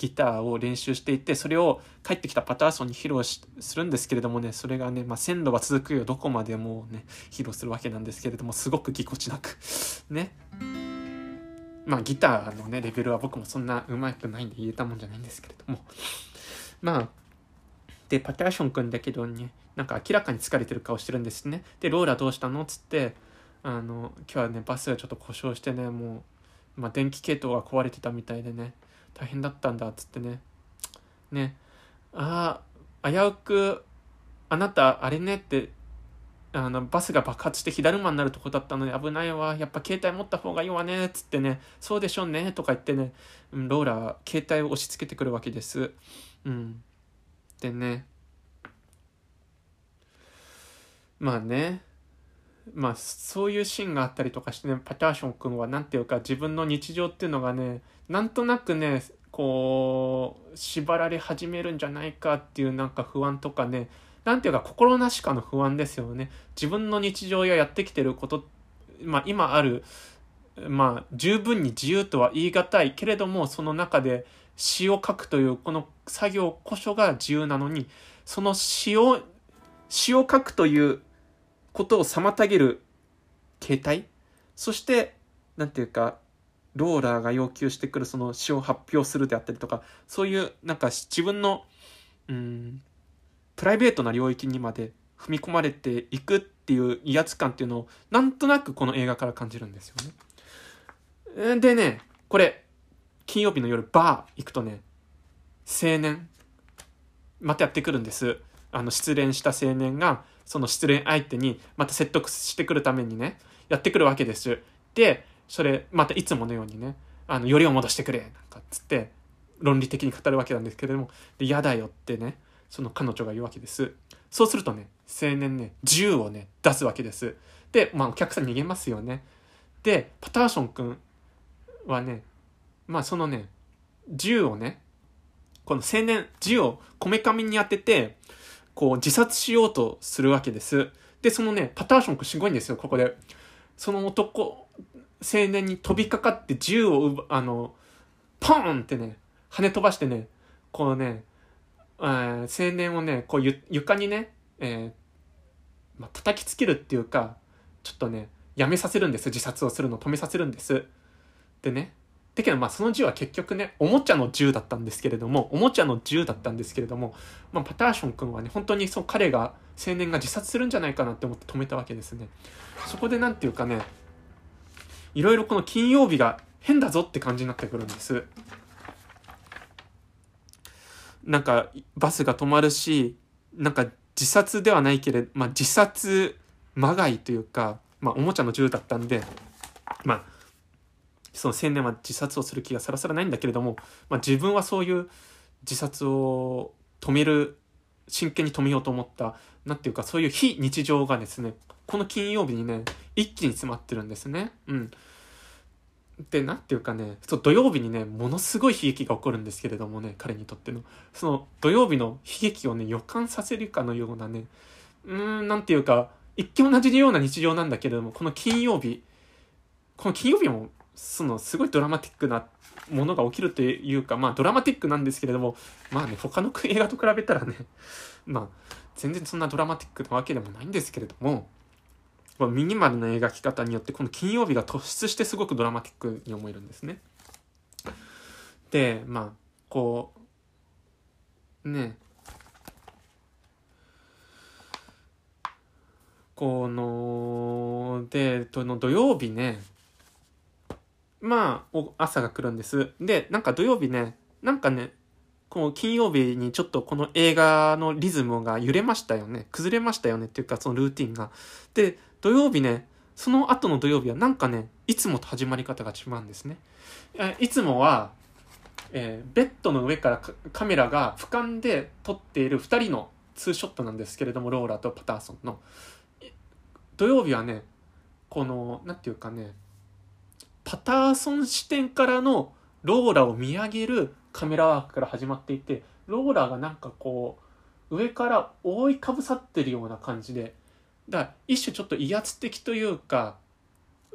ギターを練習していて、それを帰ってきたパターソンに披露するんですけれどもね、それがね、まあ、鮮度が続くよ、どこまでもね、披露するわけなんですけれども、すごくぎこちなくね。まあ、ギターのね、レベルは僕もそんな上手くないんで言えたもんじゃないんですけれども。まあ、で、パターション君だけどね、なんか明らかに疲れてる顔してるんですね。で、ローラどうしたのつって、あの、今日はね、バスがちょっと故障してね、もう、まあ、電気系統が壊れてたみたいでね、大変だったんだっつってね。ね。ああ危うくあなたあれねってあのバスが爆発して火だるまになるとこだったので危ないわ。やっぱ携帯持った方がいいわねっつってね。そうでしょうねとか言ってね、うん、ローラは携帯を押し付けてくるわけです。うん。でね。まあね。まあそういうシーンがあったりとかしてねパターション君は何ていうか自分の日常っていうのがねなんとなくねこう縛られ始めるんじゃないかっていうなんか不安とかねなんていうか心なしかの不安ですよね。自分の日常ややってきてることまあ今あるまあ十分に自由とは言い難いけれどもその中で詩を書くというこの作業こそが自由なのにその詩を詩を書くということを妨げる形態？そしてなんていうかローラーが要求してくるその詩を発表するであったりとか、そういうなんか自分の、うん、プライベートな領域にまで踏み込まれていくっていう威圧感っていうのをなんとなくこの映画から感じるんですよね。でね、これ、金曜日の夜バー行くとね、青年、またやってくるんです。あの、失恋した青年が、その失恋相手にまた説得してくるためにね、やってくるわけです。で、それまたいつものようにねあのよりを戻してくれなんかっつって論理的に語るわけなんですけれどもで嫌だよってねその彼女が言うわけです。そうするとね青年ね銃をね出すわけです。でまあお客さん逃げますよね。でパターション君はねまあそのね銃をねこの青年銃をこめかみに当ててこう自殺しようとするわけですでそのねパターション君すごいんですよここでその男青年に飛びかかって銃をあの、ポーンってね、跳ね飛ばしてね、こうね、えー、青年をね、こうゆ床にね、えー、まあ、叩きつけるっていうか、ちょっとね、やめさせるんです。自殺をするの止めさせるんです。でね、だけどまあその銃は結局ね、おもちゃの銃だったんですけれども、おもちゃの銃だったんですけれども、まあ、パターション君はね、本当にそう彼が、青年が自殺するんじゃないかなって思って止めたわけですね。そこでなんていうかね、いろいろこの金曜日が変だぞって感じになってくるんです。なんかバスが止まるし、なんか自殺ではないけれど、まあ自殺まがいというか、まあおもちゃの銃だったんで、まあその青年は自殺をする気がさらさらないんだけれども、まあ自分はそういう自殺を止める、真剣に止めようと思った、なんていうかそういう非日常がですね、この金曜日にね、一気に詰まってるんですね。うん。で、なんていうかね、そう土曜日にね、ものすごい悲劇が起こるんですけれどもね、彼にとっての。その土曜日の悲劇をね、予感させるかのようなね、うん、なんていうか、一見同じような日常なんだけれども、この金曜日、この金曜日も、その、すごいドラマティックなものが起きるというか、まあドラマティックなんですけれども、まあね、他の映画と比べたらね、[LAUGHS] まあ、全然そんなドラマティックなわけでもないんですけれども、ミニマルな描き方によってこの金曜日が突出してすごくドラマティックに思えるんですね。でまあこうねこので、の土曜日ねまあ、朝が来るんです。で、なんか土曜日ね、なんかね、こう金曜日にちょっとこの映画のリズムが揺れましたよね。崩れましたよねっていうか、そのルーティンが。で、土曜日ね、その後の土曜日はなんかね、いつもと始まり方が違うんですね。いつもは、えー、ベッドの上からカメラが俯瞰で撮っている2人のツーショットなんですけれども、ローラとパターソンの。土曜日はね、この、なんていうかね、パターソン視点からのローラを見上げるカメラワークから始まっていて、ローラがなんかこう、上から覆いかぶさってるような感じで、だから一種ちょっと威圧的というか、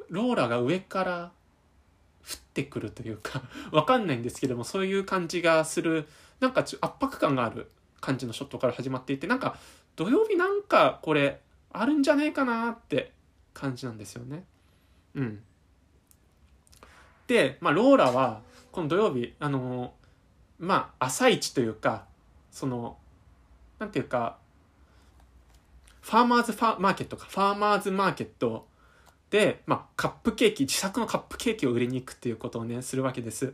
ローラが上から降ってくるというか、[LAUGHS] わかんないんですけども、そういう感じがする、なんか圧迫感がある感じのショットから始まっていて、なんか土曜日なんかこれあるんじゃねえかなって感じなんですよね。うん。で、まあ、ローラは、この土曜日、あのまあ、朝一というか、その、なんていうか、ファーマーズファーマーケットか、ファーマーズマーケットで、まあ、カップケーキ、自作のカップケーキを売りに行くっていうことをね、するわけです。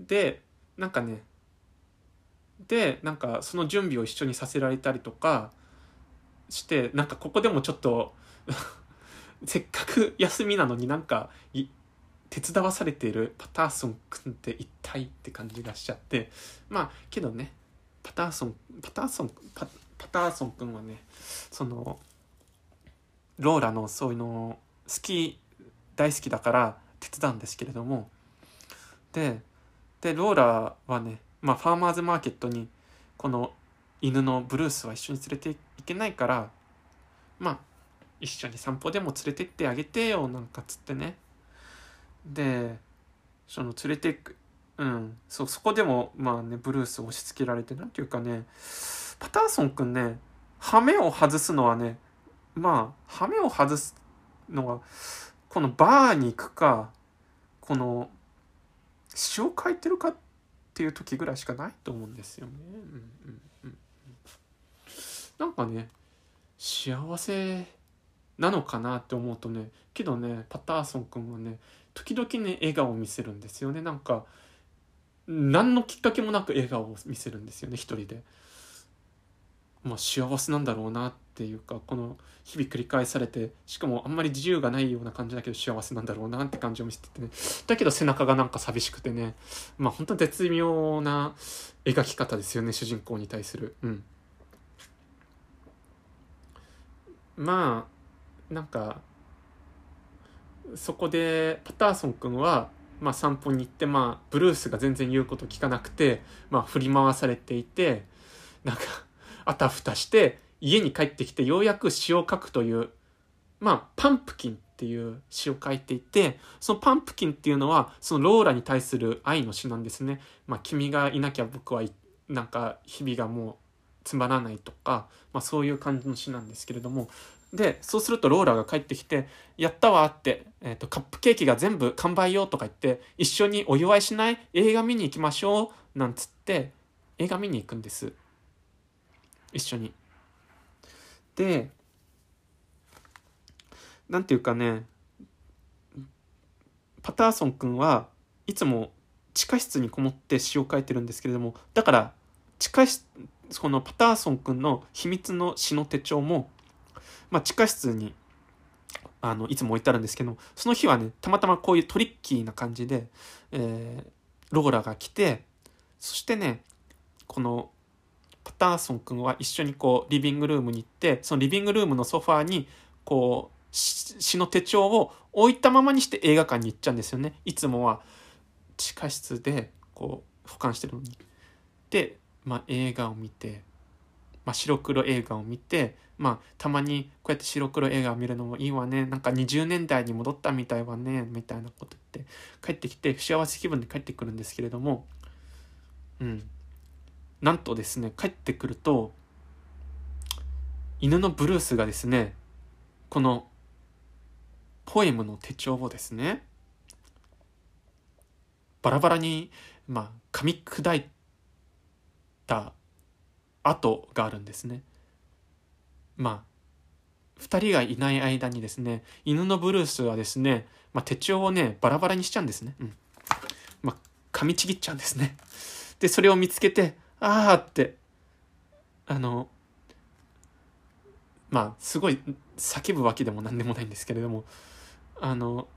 で、なんかね、で、なんかその準備を一緒にさせられたりとかして、なんかここでもちょっと [LAUGHS] せっかく休みなのになんか手伝わされているパターソン君って一体って感じがしちゃってまあけどねパターソンパターソンパパターソン君はねそのローラのそういうの好き大好きだから手伝うんですけれどもででローラはね、まあ、ファーマーズマーケットにこの犬のブルースは一緒に連れていけないからまあ一緒に散歩でも連れてってあげてよなんかつってね。でその連れてくうんそそこでもまあねブルース押し付けられて何ていうかねパターソンくんね羽目を外すのはねまあ羽目を外すのはこのバーに行くかこの詩を書いてるかっていう時ぐらいしかないと思うんですよね。うんうんうん、なんかね幸せなのかなって思うとねけどねパターソン君はね時々ね笑顔を見せるんですよね。なんか何のきっかけもなく笑顔を見せるんですよね一人で。まあ幸せなんだろうなっていうかこの日々繰り返されてしかもあんまり自由がないような感じだけど幸せなんだろうなって感じを見せててね。だけど背中がなんか寂しくてね。まあ本当絶妙な描き方ですよね主人公に対する。うん。まあなんかそこでパターソン君は、まあ、散歩に行って、まあ、ブルースが全然言うこと聞かなくて、まあ、振り回されていてなんかあたふたして家に帰ってきてようやく詩を書くというまあパンプキンっていう詩を書いていてそのパンプキンっていうのはそのローラに対する愛の詩なんですね。まあ、君がいなきゃ僕はなんか日々がもうつまらないとか、まあ、そういう感じの詩なんですけれどもでそうするとローラが帰ってきて「やったわ」って、えーと「カップケーキが全部完売よ」とか言って「一緒にお祝いしない？映画見に行きましょう」なんつって映画見に行くんです。一緒に。でなんていうかねパターソン君はいつも地下室にこもって詩を書いてるんですけれどもだから地下室このパターソン君の秘密の詩の手帳もまあ、地下室にあのいつも置いてあるんですけどその日はねたまたまこういうトリッキーな感じで、えー、ローラが来てそしてねこのパターソン君は一緒にこうリビングルームに行ってそのリビングルームのソファーにこう詩の手帳を置いたままにして映画館に行っちゃうんですよねいつもは地下室でこう保管してるのに。で、まあ、映画を見てまあ、白黒映画を見て、まあ、たまにこうやって白黒映画を見るのもいいわね。なんか20年代に戻ったみたいわね。みたいなこと言って帰ってきて幸せ気分で帰ってくるんですけれども。うん。なんとですね帰ってくると犬のブルースがですねこのポエムの手帳をですねバラバラにまあ噛み砕いた跡があるんですね。まあ2人がいない間にですね犬のブルースはですね、まあ、手帳をねバラバラにしちゃうんですね、うん。まあ、噛みちぎっちゃうんですね。でそれを見つけてああってあのまあすごい叫ぶわけでも何でもないんですけれどもあの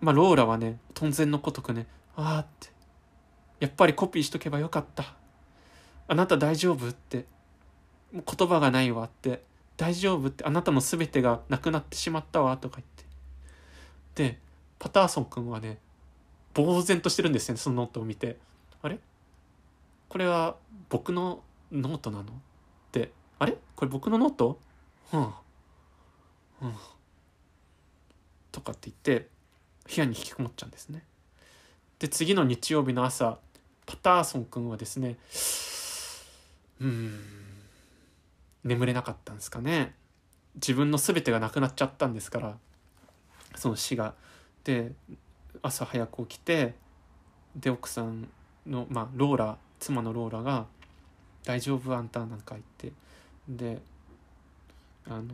まあローラはね当然のごとくねああってやっぱりコピーしとけばよかった。あなた大丈夫？って言葉がないわって大丈夫？ってあなたの全てがなくなってしまったわとか言って。でパターソン君はね呆然としてるんですねそのノートを見てあれ？これは僕のノートなの？ってあれ？これ僕のノートうん。うん。とかって言って部屋に引きこもっちゃうんですね。で次の日曜日の朝パターソン君はですねうん眠れなかったんですかね自分の全てがなくなっちゃったんですからその死が。で朝早く起きてで奥さんのまあローラ妻のローラが「大丈夫あんた」なんか言ってであの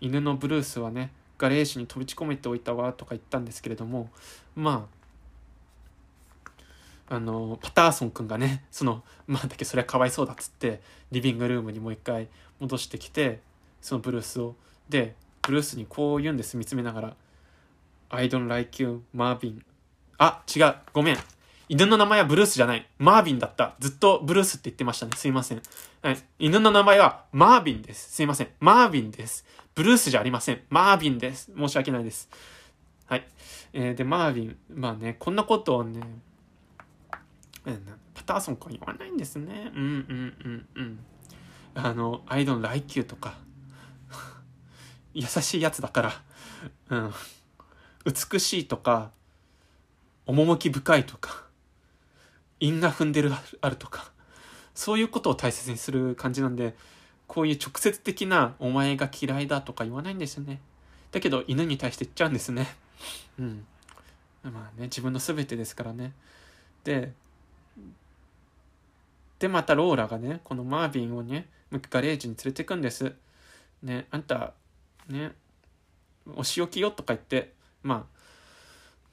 犬のブルースはねガレージに飛び込めておいたわとか言ったんですけれどもまああのパターソン君がねそのまあだけそれはかわいそうだっつってリビングルームにもう一回戻してきてそのブルースをでブルースにこう言うんです見つめながら「I don't like you マービン」あ違うごめん犬の名前はブルースじゃない。マービンだった。ずっとブルースって言ってましたね。すいません。はい。犬の名前はマービンです。すいません。マービンです。ブルースじゃありません。マービンです。申し訳ないです。はい。えー、で、マービン。まあね、こんなことをね、パターソン君は言わないんですね。うんうんうんうん。あの、I don't like you とか。[LAUGHS] 優しいやつだから。うん。美しいとか、趣深いとか。因が踏んでるあるとかそういうことを大切にする感じなんでこういう直接的な「お前が嫌いだ」とか言わないんですよねだけど犬に対して言っちゃうんですねうんまあね自分の全てですからねででまたローラがねこのマービンをねガレージに連れてくんです。ねあんたねお仕置きよとか言ってまあ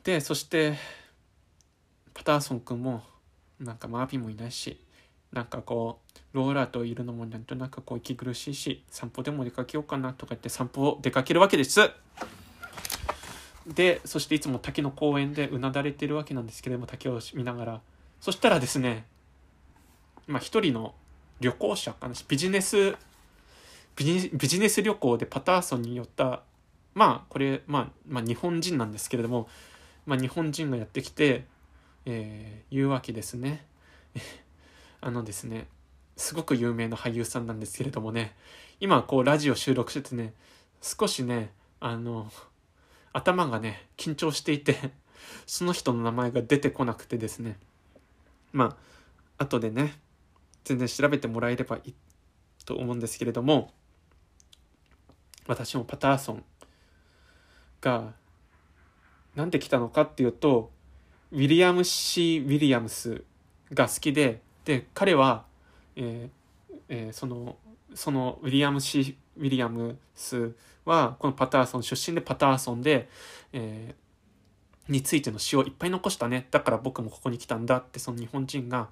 でそしてパターソン君もなんかマービーもいないしなんかこうローラーといるのもなんとなくこう息苦しいし散歩でも出かけようかなとか言って散歩を出かけるわけです。でそしていつも滝の公園でうなだれてるわけなんですけれども滝を見ながら。そしたらですねまあ一人の旅行者かなビジネスビジネス旅行でパターソンに寄ったまあこれ、まあ、まあ日本人なんですけれども、まあ、日本人がやってきてえー、言うわけですね。[LAUGHS] あのですね、すごく有名な俳優さんなんですけれどもね、今こうラジオ収録しててね、少しね、あの、頭がね、緊張していて、その人の名前が出てこなくてですね、まあ、後でね、全然調べてもらえればいいと思うんですけれども、私もパターソンが、なんで来たのかっていうと、ウィリアム・シー・ウィリアムスが好きでで彼は、えーえー、そのそのウィリアム・シ・ウィリアムスはこのパターソン出身でパターソンで、えー、についての詩をいっぱい残したね。だから僕もここに来たんだってその日本人が、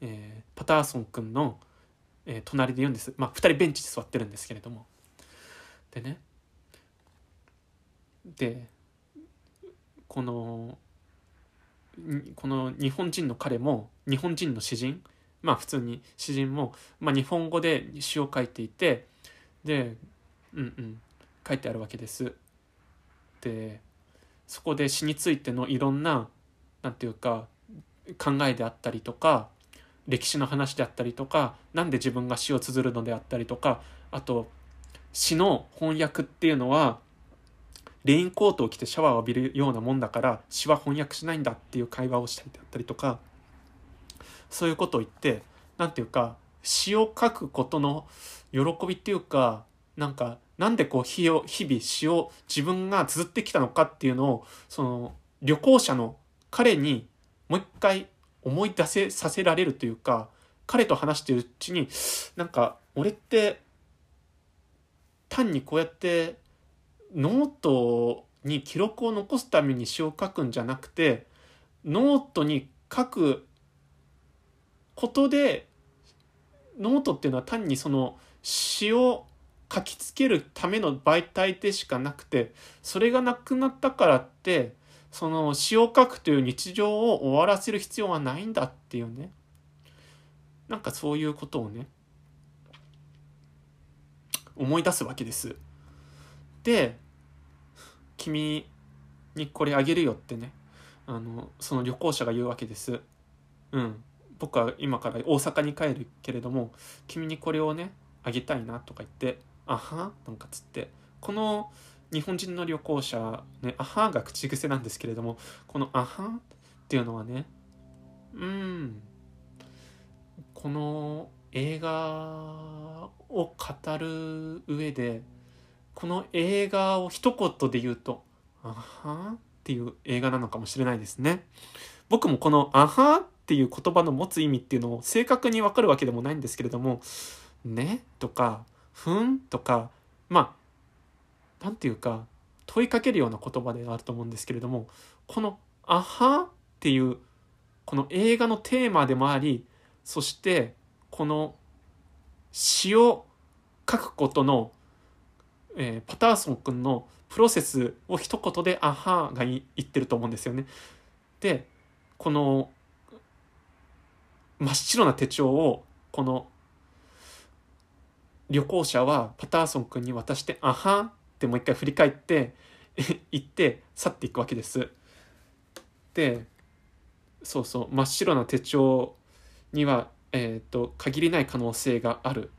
えー、パターソン君の、えー、隣で言うんです。まあ2人ベンチで座ってるんですけれども。でね。でこのこの日本人の彼も日本人の詩人。まあ普通に詩人も、まあ、日本語で詩を書いていてでうんうん書いてあるわけです。でそこで詩についてのいろんな何て言うか考えであったりとか歴史の話であったりとか何で自分が詩を綴るのであったりとかあと詩の翻訳っていうのはレインコートを着てシャワーを浴びるようなもんだから詩は翻訳しないんだっていう会話をしたりだったりとかそういうことを言って何て言うか詩を書くことの喜びっていうかなんかなんでこう日を日々詩を自分が綴ってきたのかっていうのをその旅行者の彼にもう一回思い出せさせられるというか彼と話してるうちになんか俺って単にこうやってノートに記録を残すために詩を書くんじゃなくてノートに書くことでノートっていうのは単にその詩を書きつけるための媒体でしかなくてそれがなくなったからってその詩を書くという日常を終わらせる必要はないんだっていうねなんかそういうことをね思い出すわけです。で君にこれあげるよってねあのその旅行者が言うわけです。うん僕は今から大阪に帰るけれども君にこれをねあげたいなとか言って「あは?」なんかつってこの日本人の旅行者ね「あは」が口癖なんですけれどもこの「あは?」っていうのはねうんこの映画を語る上でこの映画を一言で言うと「あは?」っていう映画なのかもしれないですね。僕もこの「あは?」っていう言葉の持つ意味っていうのを正確にわかるわけでもないんですけれども「ね」とか「ふん」とかまあなんていうか問いかけるような言葉であると思うんですけれどもこの「あは」っていうこの映画のテーマでもありそしてこの詩を書くことの、えー、パターソン君のプロセスを一言で「あは」が言ってると思うんですよね。でこの真っ白な手帳をこの旅行者はパターソン君に渡して「あは」ってもう一回振り返って [LAUGHS] 行って去っていくわけです。でそうそう真っ白な手帳には、えーと、限りない可能性がある。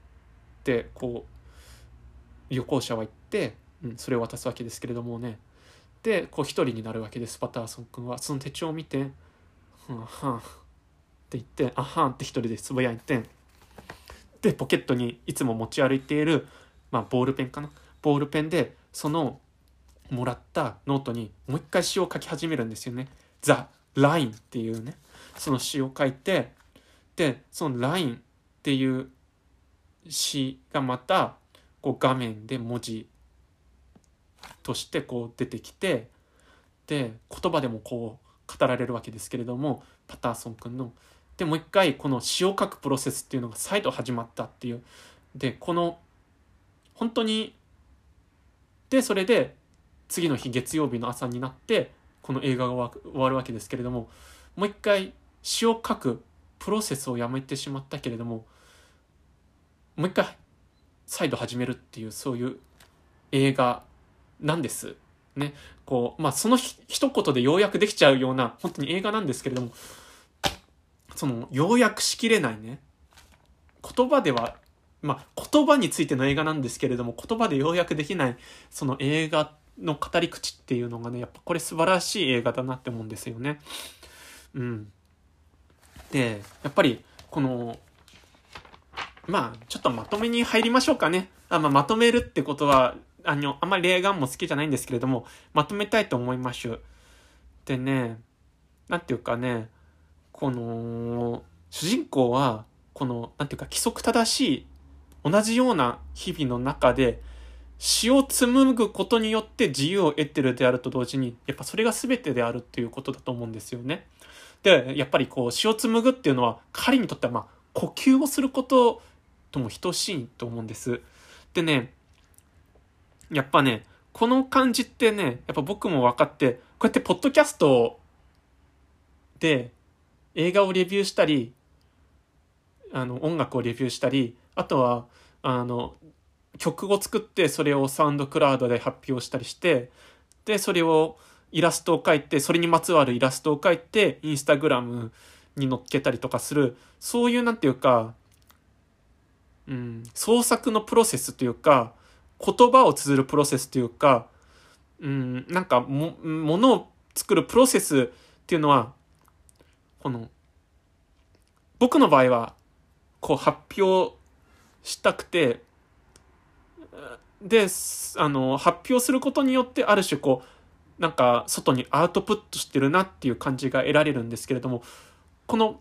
ってこう旅行者は言って、うん、それを渡すわけですけれどもね。でこう一人になるわけですパターソン君は。その手帳を見て「はんはん」って言って「あはん」って一人でつぶやいてでポケットにいつも持ち歩いている、まあ、ボールペンかな。ボールペンでそのもらったノートにもう一回詩を書き始めるんですよね。 The Line っていうね。その詩を書いてでそのラインっていう詩がまたこう画面で文字としてこう出てきてで言葉でもこう語られるわけですけれどもパターソン君の。でもう一回この詩を書くプロセスっていうのが再度始まったっていう。でこの本当にでそれで次の日月曜日の朝になってこの映画が終わるわけですけれどももう一回詩を書くプロセスをやめてしまったけれどももう一回再度始めるっていうそういう映画なんです。ね、こうまあその一言で要約できちゃうような本当に映画なんですけれどもその要約しきれないね言葉ではまあ言葉についての映画なんですけれども言葉で要約できないその映画の語り口っていうのがねやっぱこれ素晴らしい映画だなって思うんですよね。うん、でやっぱりこのまあちょっとまとめに入りましょうかね。あまあ、まとめるってことはあのあんまり霊眼も好きじゃないんですけれどもまとめたいと思います。でね何て言うかねこの主人公はこの何て言うか規則正しい同じような日々の中で詩を紡ぐことによって自由を得てるであると同時にやっぱそれが全てであるっていうことだと思うんですよね。でやっぱりこう詩を紡ぐっていうのは彼にとってはまあ呼吸をすることとも等しいと思うんです。でねやっぱねこの感じってねやっぱ僕も分かってこうやってポッドキャストで映画をレビューしたり、あの、音楽をレビューしたり、あとは、あの、曲を作ってそれをサウンドクラウドで発表したりして、で、それをイラストを描いて、それにまつわるイラストを描いて、インスタグラムに載っけたりとかする、そういうなんていうか、うん、創作のプロセスというか、言葉を綴るプロセスというか、うん、なんかも、ものを作るプロセスっていうのは、この、僕の場合は、こう発表したくて、で、あの、発表することによって、ある種こう、なんか外にアウトプットしてるなっていう感じが得られるんですけれども、この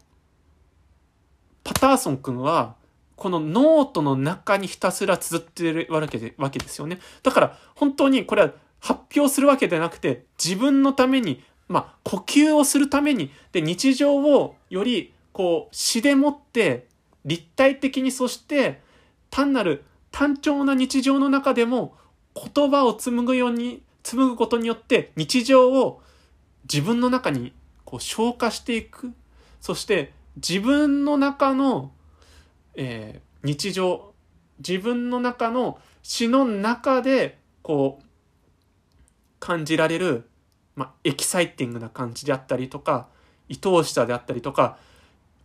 パターソン君は、このノートの中にひたすら綴ってるわけでわけですよね。だから本当にこれは発表するわけでなくて自分のために、まあ、呼吸をするためにで日常をよりこう詩でもって立体的にそして単なる単調な日常の中でも言葉を紡ぐように紡ぐことによって日常を自分の中にこう消化していく。そして自分の中の、えー、日常自分の中の詩の中でこう感じられる、まあ、エキサイティングな感じであったりとか愛おしさであったりとか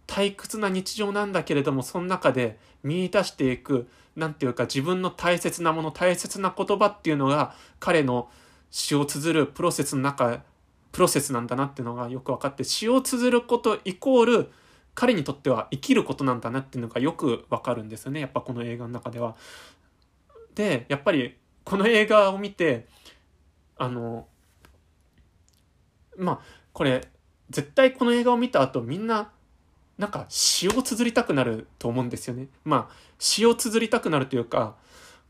退屈な日常なんだけれどもその中で見出していく何て言うか自分の大切なもの大切な言葉っていうのが彼の詩を綴るプロセスの中プロセスなんだなっていうのがよく分かって詩を綴ることイコール彼にとっては生きることなんだなっていうのがよく分かるんですよねやっぱこの映画の中では。でやっぱりこの映画を見てあのまあこれ絶対この映画を見た後みんななんか詩を綴りたくなると思うんですよね。まあ詩を綴りたくなるというか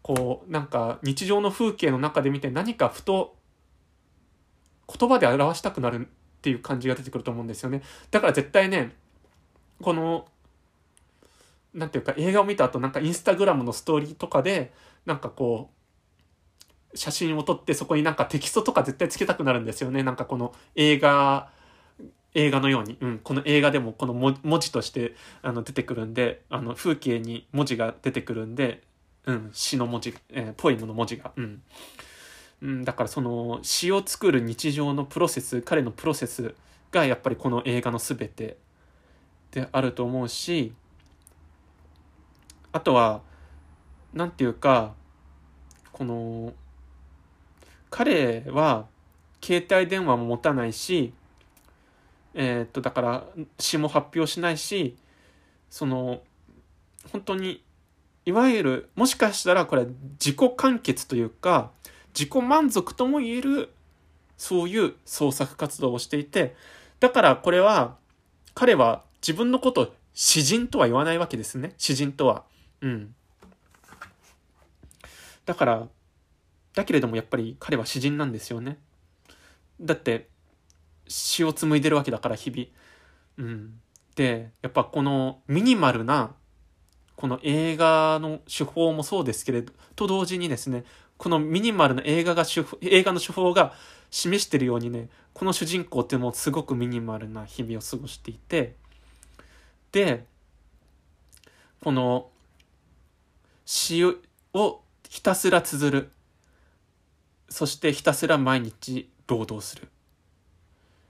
こうなんか日常の風景の中で見て何かふと言葉で表したくなるっていう感じが出てくると思うんですよね。だから絶対ねこのなんていうか映画を見た後なんかインスタグラムのストーリーとかでなんかこう写真を撮ってそこになんかテキストとか絶対つけたくなるんですよね。なんかこの映画映画のように、うん、この映画でもこの文字としてあの出てくるんであの風景に文字が出てくるんで、うん、詩の文字、えー、ポエムの文字が、うん。うん、だからその詩を作る日常のプロセス彼のプロセスがやっぱりこの映画の全てであると思うしあとは何て言うかこの彼は携帯電話も持たないしえー、っとだから詩も発表しないしその本当にいわゆるもしかしたらこれ自己完結というか自己満足とも言えるそういう創作活動をしていてだからこれは彼は自分のことを詩人とは言わないわけですね詩人とは。うん。だからだけれどもやっぱり彼は詩人なんですよね。だって詩を紡いでるわけだから日々。うん。で、やっぱこのミニマルな、この映画の手法もそうですけれど、と同時にですね、このミニマルな映画が映画の手法が示してるようにね、この主人公ってもうすごくミニマルな日々を過ごしていて、で、この詩をひたすら綴る。そしてひたすら毎日労働する。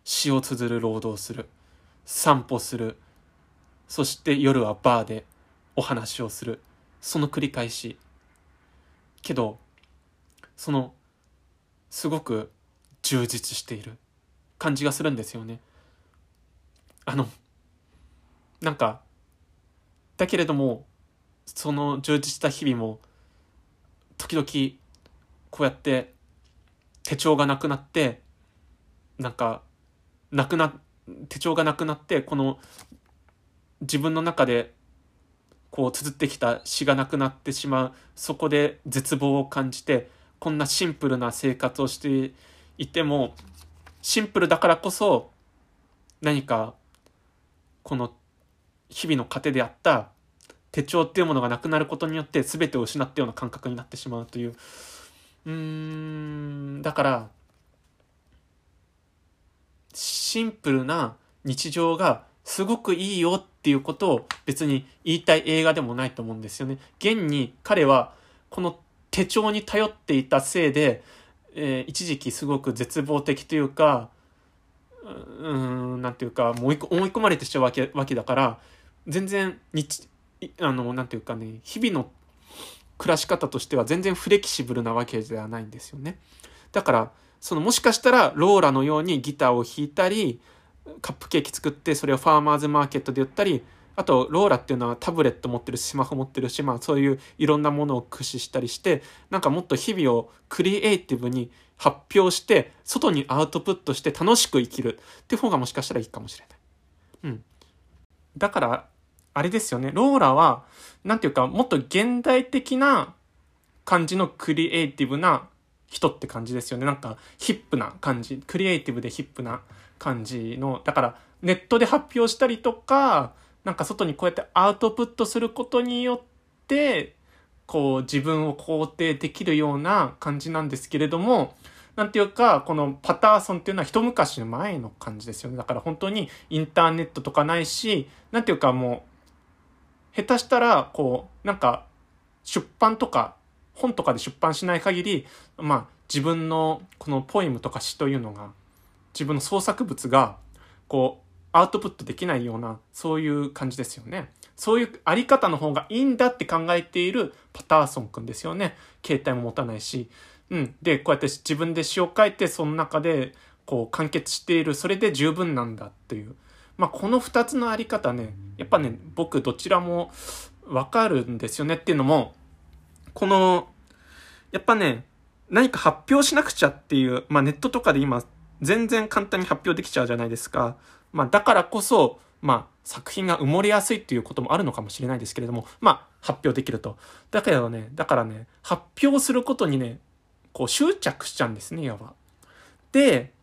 詩を綴る労働する。散歩する。そして夜はバーでお話をする。その繰り返し。けどそのすごく充実している。感じがするんですよね。あのなんかだけれどもその充実した日々も時々こうやって手帳がなくなってなんかなくな手帳がなくなってこの自分の中でこう綴ってきた詩がなくなってしまうそこで絶望を感じてこんなシンプルな生活をしていてもシンプルだからこそ何かこの日々の糧であった手帳っていうものがなくなることによって全てを失ったような感覚になってしまうといううーんだからシンプルな日常がすごくいいよっていうことを別に言いたい映画でもないと思うんですよね。現に彼はこの手帳に頼っていたせいで、えー、一時期すごく絶望的というか、うん、なんていうか、もう追い込まれてしちゃうわけわけだから、全然日、あの、なんていうかね、日々の暮らし方としては全然フレキシブルなわけではないんですよね。だから、そのもしかしたらローラのようにギターを弾いたりカップケーキ作ってそれをファーマーズマーケットで売ったりあとローラっていうのはタブレット持ってるしスマホ持ってるしまあそういういろんなものを駆使したりしてなんかもっと日々をクリエイティブに発表して外にアウトプットして楽しく生きるって方がもしかしたらいいかもしれない。うん。だからあれですよね。ローラは、なんていうか、もっと現代的な感じのクリエイティブな人って感じですよね。なんか、ヒップな感じ。クリエイティブでヒップな感じの、だから、ネットで発表したりとか、なんか外にこうやってアウトプットすることによって、こう自分を肯定できるような感じなんですけれども、なんていうか、このパターソンっていうのは一昔前の感じですよね。だから本当にインターネットとかないし、なんていうかもう、下手したら、こう、なんか、出版とか、本とかで出版しない限り、まあ、自分のこのポエムとか詩というのが、自分の創作物が、こう、アウトプットできないような、そういう感じですよね。そういうあり方の方がいいんだって考えているパターソン君ですよね。携帯も持たないし。うん。で、こうやって自分で詩を書いて、その中で、こう、完結している。それで十分なんだっていう。まあ、この二つのあり方ね、やっぱね、僕どちらもわかるんですよねっていうのも、この、やっぱね、何か発表しなくちゃっていう、まあネットとかで今、全然簡単に発表できちゃうじゃないですか。まあ、だからこそ、まあ、作品が埋もれやすいっていうこともあるのかもしれないですけれども、まあ、発表できると。だけどね、だからね、発表することにね、こう執着しちゃうんですね、いわば。で、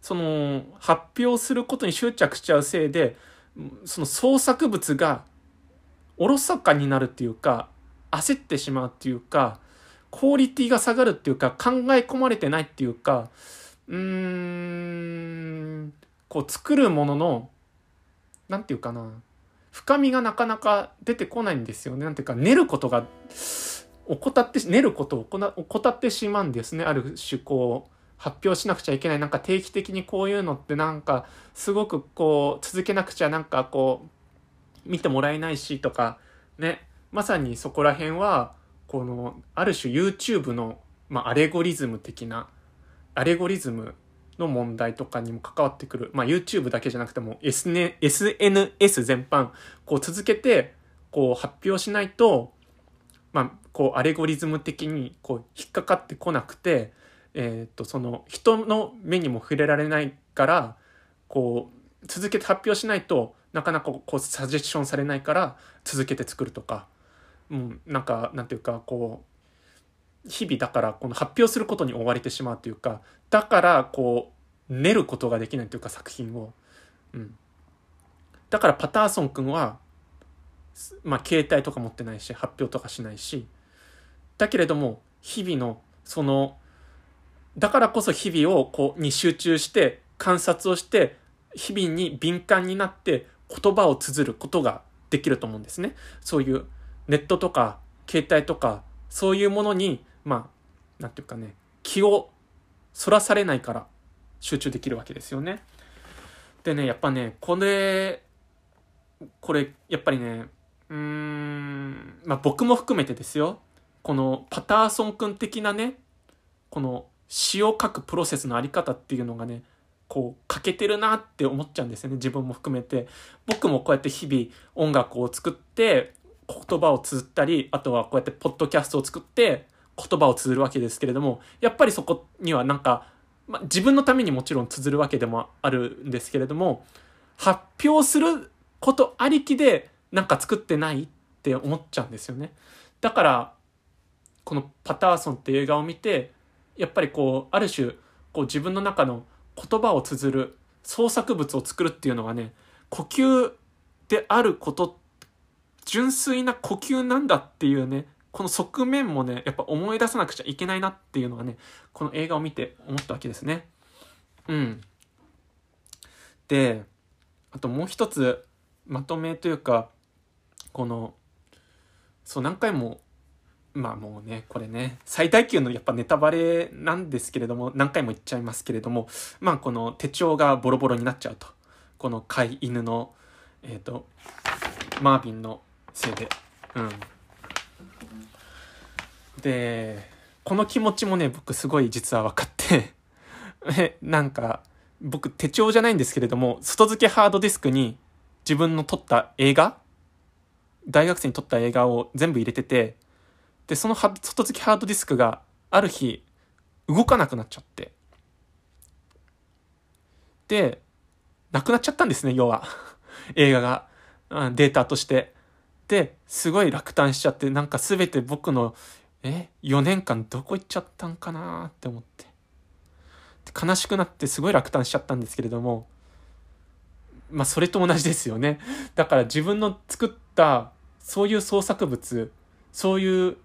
その、発表することに執着しちゃうせいで、その創作物がおろそかになるっていうか、焦ってしまうっていうか、クオリティが下がるっていうか、考え込まれてないっていうか、うーん、こう作るものの、なんていうかな、深みがなかなか出てこないんですよね。なんていうか、練ることが、怠って、練ることを怠ってしまうんですね。ある種こう、発表しなくちゃいけない。なんか定期的にこういうのってなんか、すごくこう、続けなくちゃなんかこう、見てもらえないしとか、ね。まさにそこら辺は、この、ある種 YouTube の、まあ、アレゴリズム的な、アレゴリズムの問題とかにも関わってくる。まあ YouTube だけじゃなくても SNS 全般、こう続けて、こう発表しないと、まあ、こうアレゴリズム的にこう引っかかってこなくて、えっ、と、その人の目にも触れられないから、こう続けて発表しないとなかなかこうサジェッションされないから続けて作るとか、うん、なんか、なんていうか、こう、日々だからこの発表することに追われてしまうというかだからこう練ることができないというか作品を、うん、だからパターソン君はまあ携帯とか持ってないし発表とかしないしだけれども日々のそのだからこそ日々をこうに集中して観察をして日々に敏感になって言葉を綴ることができると思うんですね。そういうネットとか携帯とかそういうものにまあ、なんていうかね、気をそらされないから集中できるわけですよね。でね、やっぱね、これ、これ、やっぱりね、うーん、まあ僕も含めてですよ。このパターソン君的なね、この詩を書くプロセスのあり方っていうのがね、こう欠けてるなって思っちゃうんですよね。自分も含めて。僕もこうやって日々音楽を作って言葉を綴ったり、あとはこうやってポッドキャストを作って言葉を綴るわけですけれども、やっぱりそこにはなんか、ま、自分のためにもちろん綴るわけでもあるんですけれども、発表することありきでなんか作ってないって思っちゃうんですよね。だから、このパターソンっていう映画を見て、やっぱりこう、ある種、こう自分の中の言葉を綴る、創作物を作るっていうのがね、呼吸であること純粋な呼吸なんだっていうね、この側面もね、やっぱ思い出さなくちゃいけないなっていうのがね、この映画を見て思ったわけですね。うん。で、あともう一つ、まとめというか、この、そう、何回も、まあもうね、これね、最大級のやっぱネタバレなんですけれども、何回も言っちゃいますけれども、まあこの手帳がボロボロになっちゃうと。この飼い犬の、えっ、ー、と、マービンのせいで。うん。で、この気持ちもね、僕すごい実は分かって [LAUGHS] え、なんか、僕手帳じゃないんですけれども、外付けハードディスクに自分の撮った映画大学生に撮った映画を全部入れてて、で、その外付けハードディスクがある日動かなくなっちゃって。で、なくなっちゃったんですね、要は。[LAUGHS] 映画が。データとして。で、すごい落胆しちゃって、なんか全て僕の、え、4年間どこ行っちゃったんかなって思って。悲しくなってすごい落胆しちゃったんですけれども、まあそれと同じですよね。だから自分の作ったそういう創作物、そういう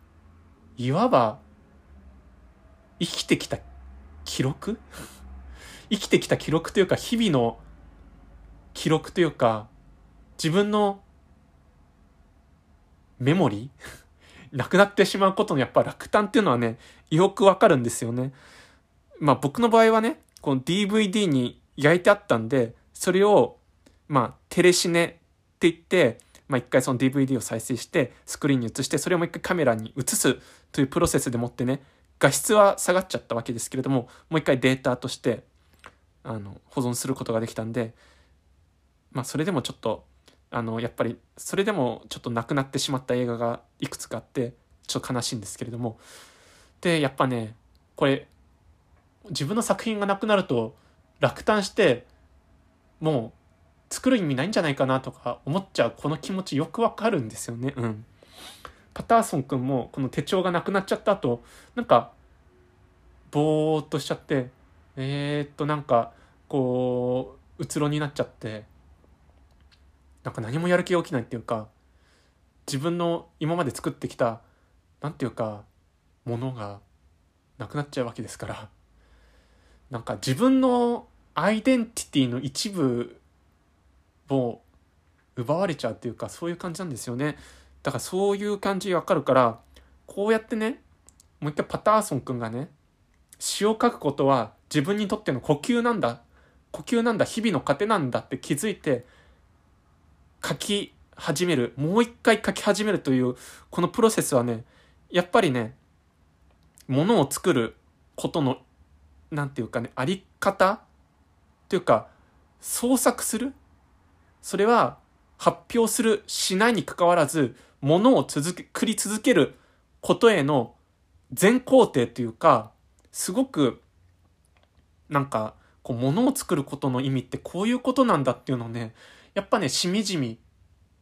いわば生きてきた記録？[LAUGHS] 生きてきた記録というか日々の記録というか自分のメモリー？[LAUGHS] なくなってしまうことのやっぱ落胆っていうのはねよくわかるんですよね。まあ僕の場合はねこの DVD に焼いてあったんでそれをまあテレシネって言ってまあ、一回その DVD を再生してスクリーンに映してそれをもう一回カメラに映すというプロセスでもってね画質は下がっちゃったわけですけれどももう一回データとしてあの保存することができたんでまあそれでもちょっとあのやっぱりそれでもちょっとなくなってしまった映画がいくつかあってちょっと悲しいんですけれども。でやっぱねこれ自分の作品がなくなると落胆してもう作る意味ないんじゃないかなとか思っちゃうこの気持ちよくわかるんですよね。うん。パターソン君もこの手帳がなくなっちゃった後なんかぼーっとしちゃってえー、っとなんかこううつろになっちゃってなんか何もやる気が起きないっていうか自分の今まで作ってきたなんていうかものがなくなっちゃうわけですからなんか自分のアイデンティティの一部もう奪われちゃうっていうかそういう感じなんですよね。だからそういう感じわかるからこうやってねもう一回パターソン君がね詩を書くことは自分にとっての呼吸なんだ呼吸なんだ日々の糧なんだって気づいて書き始めるもう一回書き始めるというこのプロセスはねやっぱりねものを作ることの何て言うかねあり方というか創作する？それは発表するしないにかかわらずものを続け繰り続けることへの全工程というかすごくなんかこう物を作ることの意味ってこういうことなんだっていうのをねやっぱねしみじみ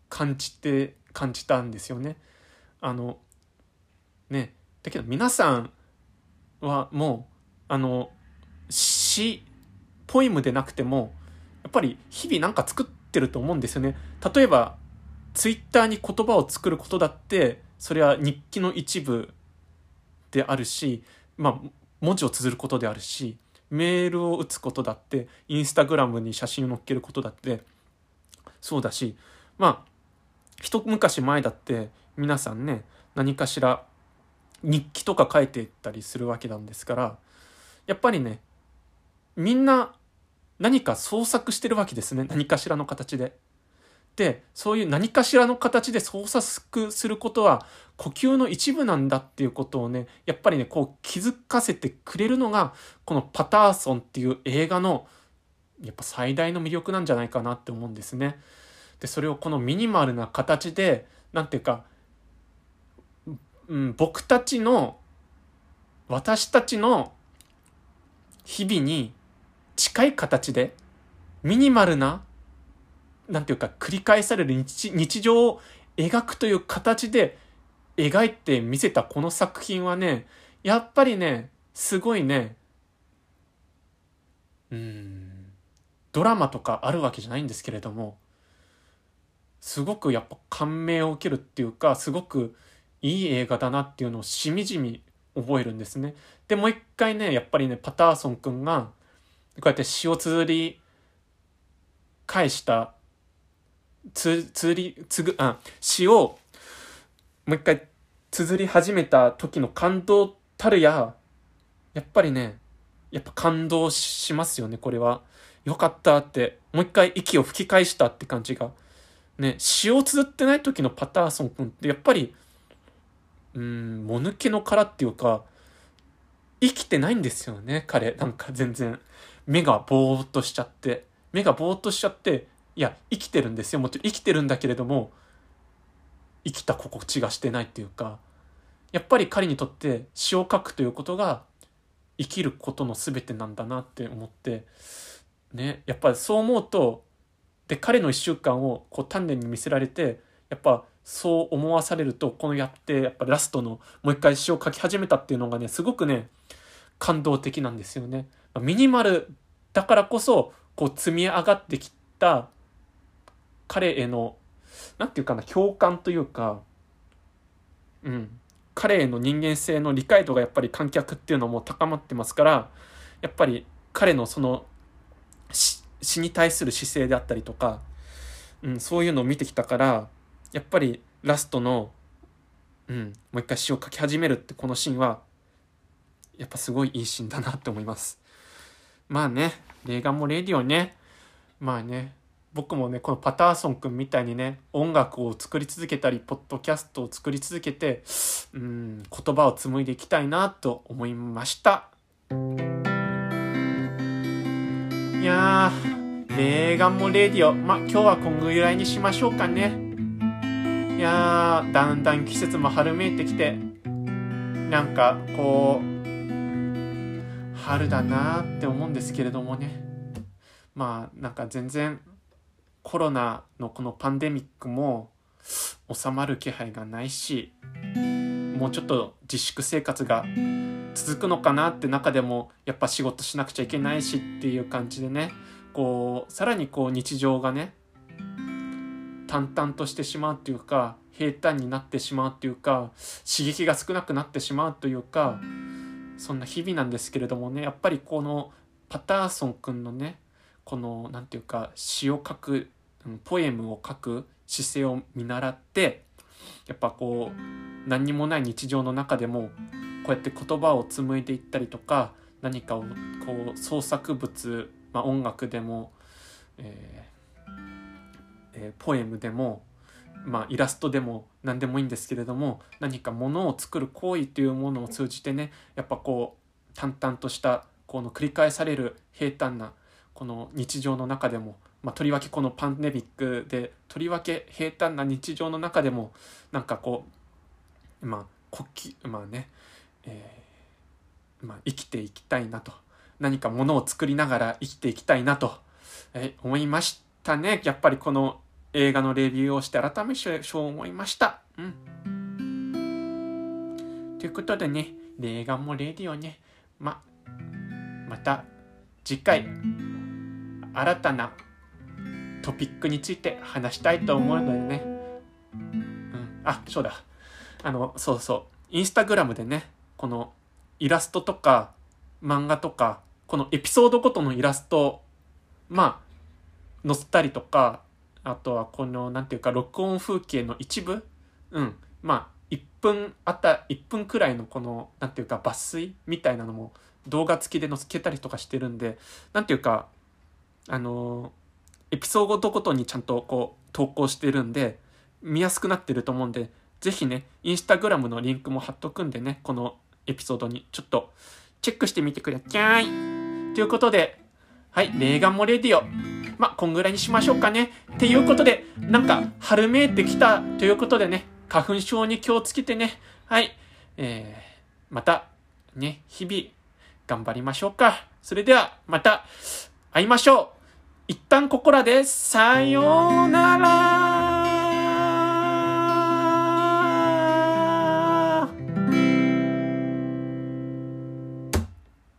感じて感じたんですよね。あのねだけど皆さんはもうあの詩ポエムでなくてもやっぱり日々なんか作ってってると思うんですよね。例えば、ツイッターに言葉を作ることだって、それは日記の一部であるし、まあ、文字を綴ることであるし、メールを打つことだって、インスタグラムに写真を載っけることだって、そうだし、まあ、一昔前だって皆さんね、何かしら日記とか書いていったりするわけなんですから、やっぱりね、みんな何か創作してるわけですね何かしらの形で。でそういう何かしらの形で創作することは呼吸の一部なんだっていうことをねやっぱりねこう気づかせてくれるのがこの「パターソン」っていう映画のやっぱ最大の魅力なんじゃないかなって思うんですね。でそれをこのミニマルな形で何ていうか、うん、僕たちの私たちの日々に近い形でミニマルななんていうか繰り返される日日常を描くという形で描いてみせたこの作品はねやっぱりねすごいねうんドラマとかあるわけじゃないんですけれどもすごくやっぱ感銘を受けるっていうかすごくいい映画だなっていうのをしみじみ覚えるんですね。でもう一回ねやっぱりねパターソン君がこうやって詩を綴り返したつ綴りつぐあ詩をもう一回綴り始めた時の感動たるややっぱりねやっぱ感動しますよねこれはよかったってもう一回息を吹き返したって感じが。ね詩を綴ってない時のパターソン君ってやっぱりうんもぬけの殻っていうか生きてないんですよね彼。なんか全然。目がぼーっとしちゃって、目がぼーっとしちゃって、いや、生きてるんですよ。もちろん生きてるんだけれども、生きた心地がしてないっていうか、やっぱり彼にとって詩を書くということが生きることの全てなんだなって思って、ね、やっぱりそう思うと、で、彼の1週間をこう丹念に見せられて、やっぱそう思わされると、このやって、やっぱラストのもう一回詩を書き始めたっていうのがね、すごくね、感動的なんですよね。ミニマルだからこそ、こう積み上がってきた彼への、なんていうかな、共感というか、うん、彼への人間性の理解度がやっぱり観客っていうのも高まってますからやっぱり彼のその死に対する姿勢であったりとか、うん、そういうのを見てきたからやっぱりラストの、うん、もう一回詩を書き始めるってこのシーンはやっぱすごいいいシーンだなって思います。まあね、レーガンもレディオね、まあね、僕もね、このパターソン君みたいにね、音楽を作り続けたり、ポッドキャストを作り続けて、うん、言葉を紡いでいきたいなと思いました。いやー、レーガンもレディオ。ま今日はこんぐらいにしましょうかね。いやー、だんだん季節も春めいてきて、なんか、こう、春だなーって思うんですけれどもね。まあ、なんか全然、コロナのこのパンデミックも収まる気配がないしもうちょっと自粛生活が続くのかなって中でもやっぱ仕事しなくちゃいけないしっていう感じでねこうさらにこう日常がね淡々としてしまうっていうか平坦になってしまうっていうか刺激が少なくなってしまうというかそんな日々なんですけれどもねやっぱりこのパターソン君のねこの何て言うか詩を書くポエムを書く姿勢を見習ってやっぱこう何にもない日常の中でもこうやって言葉を紡いでいったりとか何かをこう創作物、まあ、音楽でも、えーえー、ポエムでも、まあ、イラストでも何でもいいんですけれども何かものを作る行為というものを通じてねやっぱこう淡々としたこの繰り返される平坦なこの日常の中でもまあ、とりわけこのパンデミックでとりわけ平坦な日常の中でもなんかこうまあ国旗まあね、えー、まあ、生きていきたいなと。何かものを作りながら生きていきたいなと、えー、思いましたね。やっぱりこの映画のレビューをして改めてそう思いました。うん、ということでね映画もレディオね。ままた次回新たなトピックについて話したいと思うのでね。うん、あ、そうだ。あの、そうそう。インスタグラムでね、このイラストとか漫画とか、このエピソードごとのイラスト、まあ、載せたりとか、あとはこの、なんていうか、録音風景の一部うん。まあ、1分あった、1分くらいのこの、なんていうか、抜粋みたいなのも動画付きで載せけたりとかしてるんで、なんていうか、あのーエピソードごとにちゃんとこう投稿してるんで、見やすくなってると思うんで、ぜひね、インスタグラムのリンクも貼っとくんでね、このエピソードにちょっとチェックしてみてください。ということで、はい、レーガンモレディオ。まあ、こんぐらいにしましょうかね。っていうことで、なんか、春めいてきたということでね、花粉症に気をつけてね、はい、えー、また、ね、日々、頑張りましょうか。それでは、また、会いましょう一旦ここらで、さようなら。